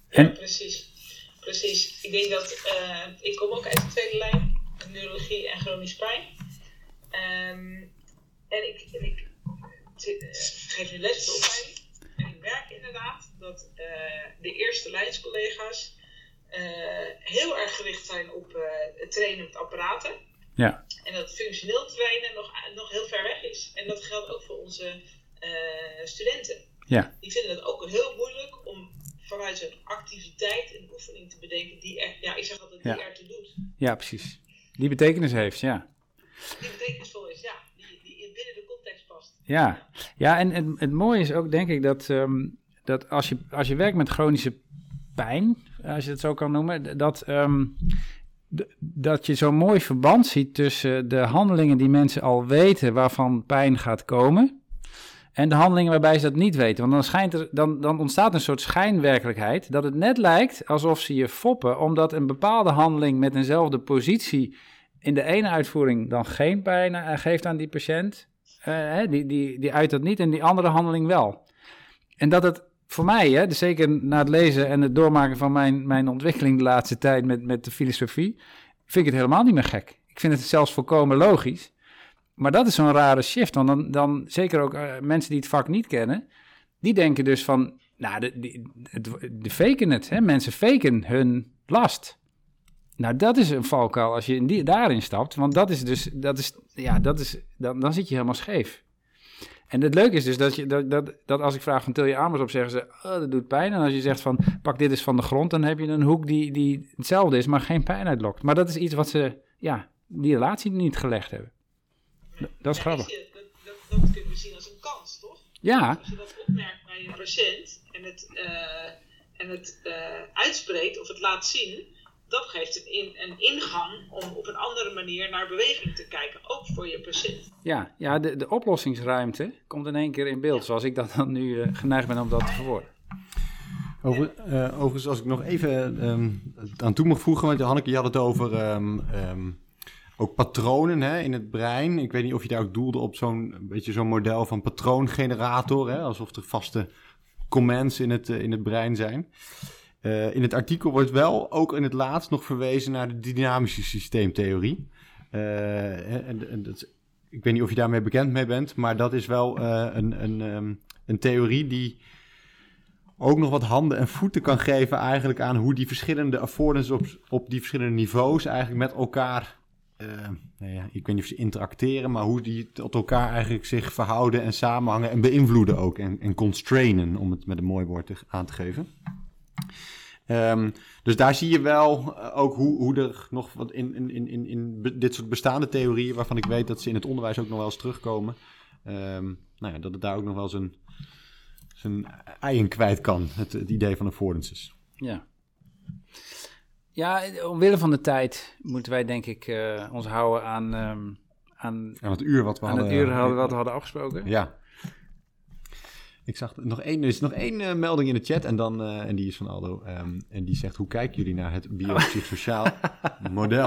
En, precies. Precies. Ik denk dat, uh, ik kom ook uit de tweede lijn, neurologie en chronisch pijn. Um, en ik, en ik geef nu les op mij. En ik merk inderdaad dat uh, de eerste lijnscollega's heel erg gericht zijn op het trainen met apparaten. Ja. En dat functioneel trainen nog, nog heel ver weg is. En dat geldt ook voor onze studenten. Ja. Die vinden het ook heel moeilijk om vanuit een activiteit een oefening te bedenken die er, ja, ik zeg altijd, die er te doet. Ja, precies. Die betekenis heeft, ja. Die betekenisvol is, ja. Die, die binnen de context past. Ja, ja en het, het mooie is ook, denk ik, dat, um, dat als, je, als je werkt met chronische pijn, als je het zo kan noemen, dat, um, dat je zo'n mooi verband ziet tussen de handelingen die mensen al weten waarvan pijn gaat komen en de handelingen waarbij ze dat niet weten. Want dan, schijnt er, dan, dan ontstaat een soort schijnwerkelijkheid dat het net lijkt alsof ze je foppen, omdat een bepaalde handeling met eenzelfde positie in de ene uitvoering dan geen pijn uh, geeft aan die patiënt. Uh, die, die, die uit dat niet en die andere handeling wel. En dat het voor mij, hè, dus zeker na het lezen en het doormaken van mijn, mijn ontwikkeling de laatste tijd met, met de filosofie, vind ik het helemaal niet meer gek. Ik vind het zelfs volkomen logisch. Maar dat is zo'n rare shift. Want dan, dan zeker ook uh, mensen die het vak niet kennen, die denken dus van, nou, de, de, de, de faken het. Hè? Mensen faken hun last. Nou, dat is een valkuil als je in die, daarin stapt. Want dat is dus, dat is, ja, dat is, dan, dan zit je helemaal scheef. En het leuke is dus dat, je, dat, dat, dat als ik vraag van til je armers op, zeggen ze, oh, dat doet pijn. En als je zegt van, pak dit eens van de grond, dan heb je een hoek die, die hetzelfde is, maar geen pijn uitlokt. Maar dat is iets wat ze, ja, die relatie niet gelegd hebben. Dat is grappig. Je, dat, dat, dat kunnen we zien als een kans, toch? Ja. Als je dat opmerkt bij een patiënt en het, uh, en het uh, uitspreekt of het laat zien, dat geeft een, in, een ingang om op een andere manier naar beweging te kijken, ook voor je patiënt. Ja, ja de, de oplossingsruimte komt in één keer in beeld, zoals ik dat dan nu uh, geneigd ben om dat te verwoorden. Over, uh, overigens, als ik nog even um, aan toe mag voegen, want Hanneke, je had het over um, um, ook patronen hè, in het brein. Ik weet niet of je daar ook doelde op zo'n beetje zo'n model van patroongenerator, hè, alsof er vaste commands in het, uh, in het brein zijn. Uh, in het artikel wordt wel ook in het laatst nog verwezen naar de dynamische systeemtheorie. Uh, en, en dat, ik weet niet of je daarmee bekend mee bent, maar dat is wel een, een, um, een theorie die ook nog wat handen en voeten kan geven eigenlijk aan hoe die verschillende affordances op, op die verschillende niveaus eigenlijk met elkaar nou ja, ik weet niet of ze interacteren, maar hoe die tot elkaar eigenlijk zich verhouden en samenhangen en beïnvloeden ook. En, en constrainen, om het met een mooi woord te, aan te geven. Um, dus daar zie je wel uh, ook hoe, hoe er nog wat in, in, in, in, in dit soort bestaande theorieën, waarvan ik weet dat ze in het onderwijs ook nog wel eens terugkomen, um, nou ja, dat het daar ook nog wel zijn, zijn eigen kwijt kan, het, het idee van affordances. Ja. Ja, omwille van de tijd moeten wij denk ik uh, ons houden aan, um, aan, aan het uur wat we, aan hadden, het uur hadden, wat we hadden afgesproken. Ja. Ik zag nog één, er is nog één uh, melding in de chat en, dan, uh, en die is van Aldo. Um, en die zegt, hoe kijken jullie naar het biopsychosociaal model?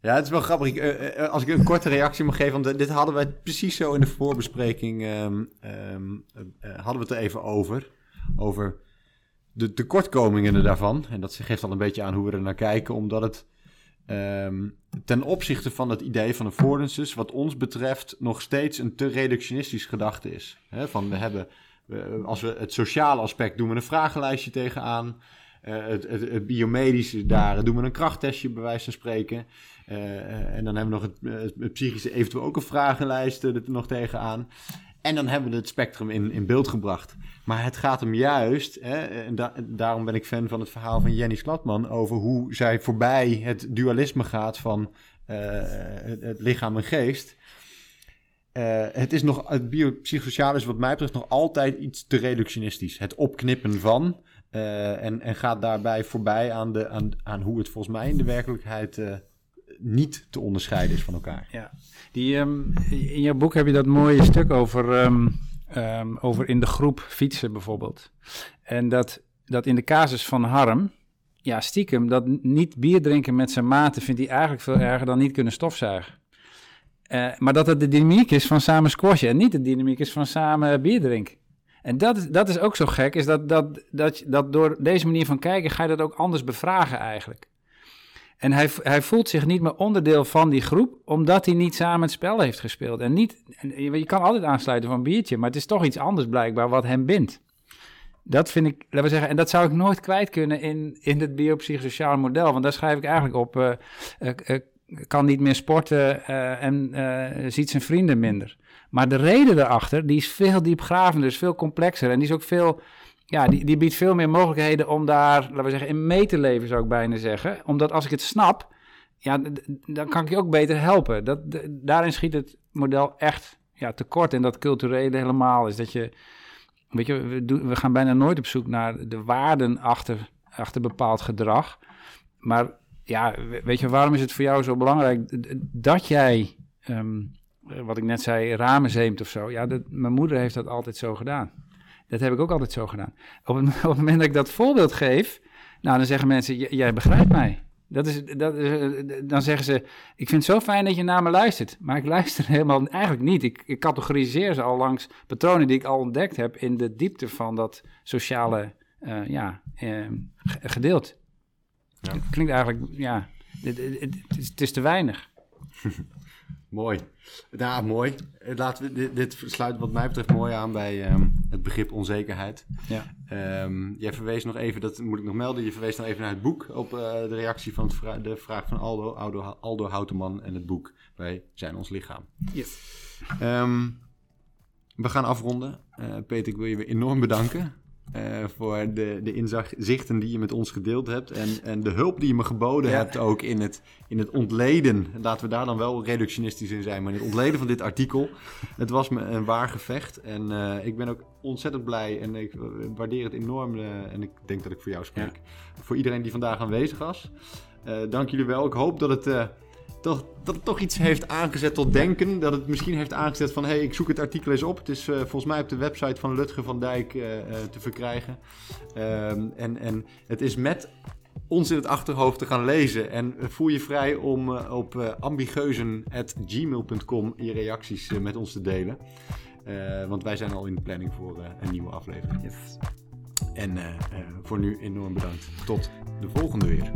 Ja, het is wel grappig. Ik, uh, als ik een korte reactie mag geven, want dit hadden wij precies zo in de voorbespreking, um, um, hadden we het er even over. Over de tekortkomingen daarvan. En dat geeft al een beetje aan hoe we er naar kijken, omdat het um, ten opzichte van het idee van affordances, wat ons betreft, nog steeds een te reductionistisch gedachte is. Van we hebben, als we het sociale aspect doen we een vragenlijstje tegenaan. Uh, het, het, biomedische, daar doen we een krachttestje, bij wijze van spreken. Uh, en dan hebben we nog het, het, psychische, eventueel ook een vragenlijst er nog tegenaan. En dan hebben we het spectrum in, in beeld gebracht. Maar het gaat hem juist, hè, en da daarom ben ik fan van het verhaal van Jenny Slatman... over hoe zij voorbij het dualisme gaat van uh, het, lichaam en geest. Uh, het, is nog, het biopsychosociaal is wat mij betreft nog altijd iets te reductionistisch. Het opknippen van uh, en, en gaat daarbij voorbij aan, de, aan, aan hoe het volgens mij in de werkelijkheid niet te onderscheiden is van elkaar. Ja, die, um, in jouw boek heb je dat mooie stuk over, um, um, over in de groep fietsen bijvoorbeeld. En dat, dat in de casus van Harm ja, stiekem dat niet bier drinken met zijn maten vindt hij eigenlijk veel erger dan niet kunnen stofzuigen. Uh, maar dat het de dynamiek is van samen squashen en niet de dynamiek is van samen bier drinken. En dat is, dat is ook zo gek, is dat, dat, dat, dat door deze manier van kijken ga je dat ook anders bevragen eigenlijk. En hij, hij voelt zich niet meer onderdeel van die groep, omdat hij niet samen het spel heeft gespeeld. En niet, je kan altijd aansluiten van een biertje, maar het is toch iets anders blijkbaar wat hem bindt. Dat vind ik, laten we zeggen, en dat zou ik nooit kwijt kunnen in, in het biopsychosociale model. Want daar schrijf ik eigenlijk op, uh, kan niet meer sporten en ziet zijn vrienden minder. Maar de reden daarachter, die is veel diepgravender, is veel complexer. En die is ook veel, ja, die, die biedt veel meer mogelijkheden om daar, laten we zeggen, in mee te leven, zou ik bijna zeggen. Omdat als ik het snap, ja, dan kan ik je ook beter helpen. Dat, daarin schiet het model echt ja, tekort. En dat culturele helemaal is dat je, weet je, we, doen, we gaan bijna nooit op zoek naar de waarden achter, achter bepaald gedrag. Maar ja, weet je, waarom is het voor jou zo belangrijk dat jij ehm, eh, wat ik net zei, ramen zeemt of zo. Ja, dat, mijn moeder heeft dat altijd zo gedaan. Dat heb ik ook altijd zo gedaan. Op het, op het moment dat ik dat voorbeeld geef, nou, dan zeggen mensen, jij begrijpt mij. Dat is, dat is, dan zeggen ze, ik vind het zo fijn dat je naar me luistert. Maar ik luister helemaal eigenlijk niet. Ik, ik categoriseer ze al langs patronen die ik al ontdekt heb in de diepte van dat sociale uh, ja, uh, gedeelte. Ja. Het klinkt eigenlijk, ja, het, het, het, is, het is te weinig. Mooi. Ja, mooi. Laten we, dit, dit sluit wat mij betreft mooi aan bij um, het begrip onzekerheid. Ja. Um, jij verwees nog even, dat moet ik nog melden, je verwees nog even naar het boek op uh, de reactie van vra de vraag van Aldo, Aldo, Aldo Houteman en het boek Wij zijn ons lichaam. Yes. Um, we gaan afronden. Uh, Peter, ik wil je weer enorm bedanken. Uh, voor de, de inzichten die je met ons gedeeld hebt. En, en de hulp die je me geboden hebt ook in het, in het ontleden. Laten we daar dan wel reductionistisch in zijn. Maar in het ontleden van dit artikel. Het was me een waar gevecht. En uh, ik ben ook ontzettend blij. En ik waardeer het enorm. Uh, en ik denk dat ik voor jou spreek. Ja. Voor iedereen die vandaag aanwezig was. dank jullie wel. Ik hoop dat het toch, dat het toch iets heeft aangezet tot denken. Dat het misschien heeft aangezet van... hé, hey, ik zoek het artikel eens op. Het is uh, volgens mij op de website van Lutger van Dijk uh, uh, te verkrijgen. Um, en, en het is met ons in het achterhoofd te gaan lezen. En voel je vrij om op ambigeuzen.gmail.com je reacties met ons te delen. want wij zijn al in de planning voor een nieuwe aflevering. Yes. En voor nu enorm bedankt. Tot de volgende weer.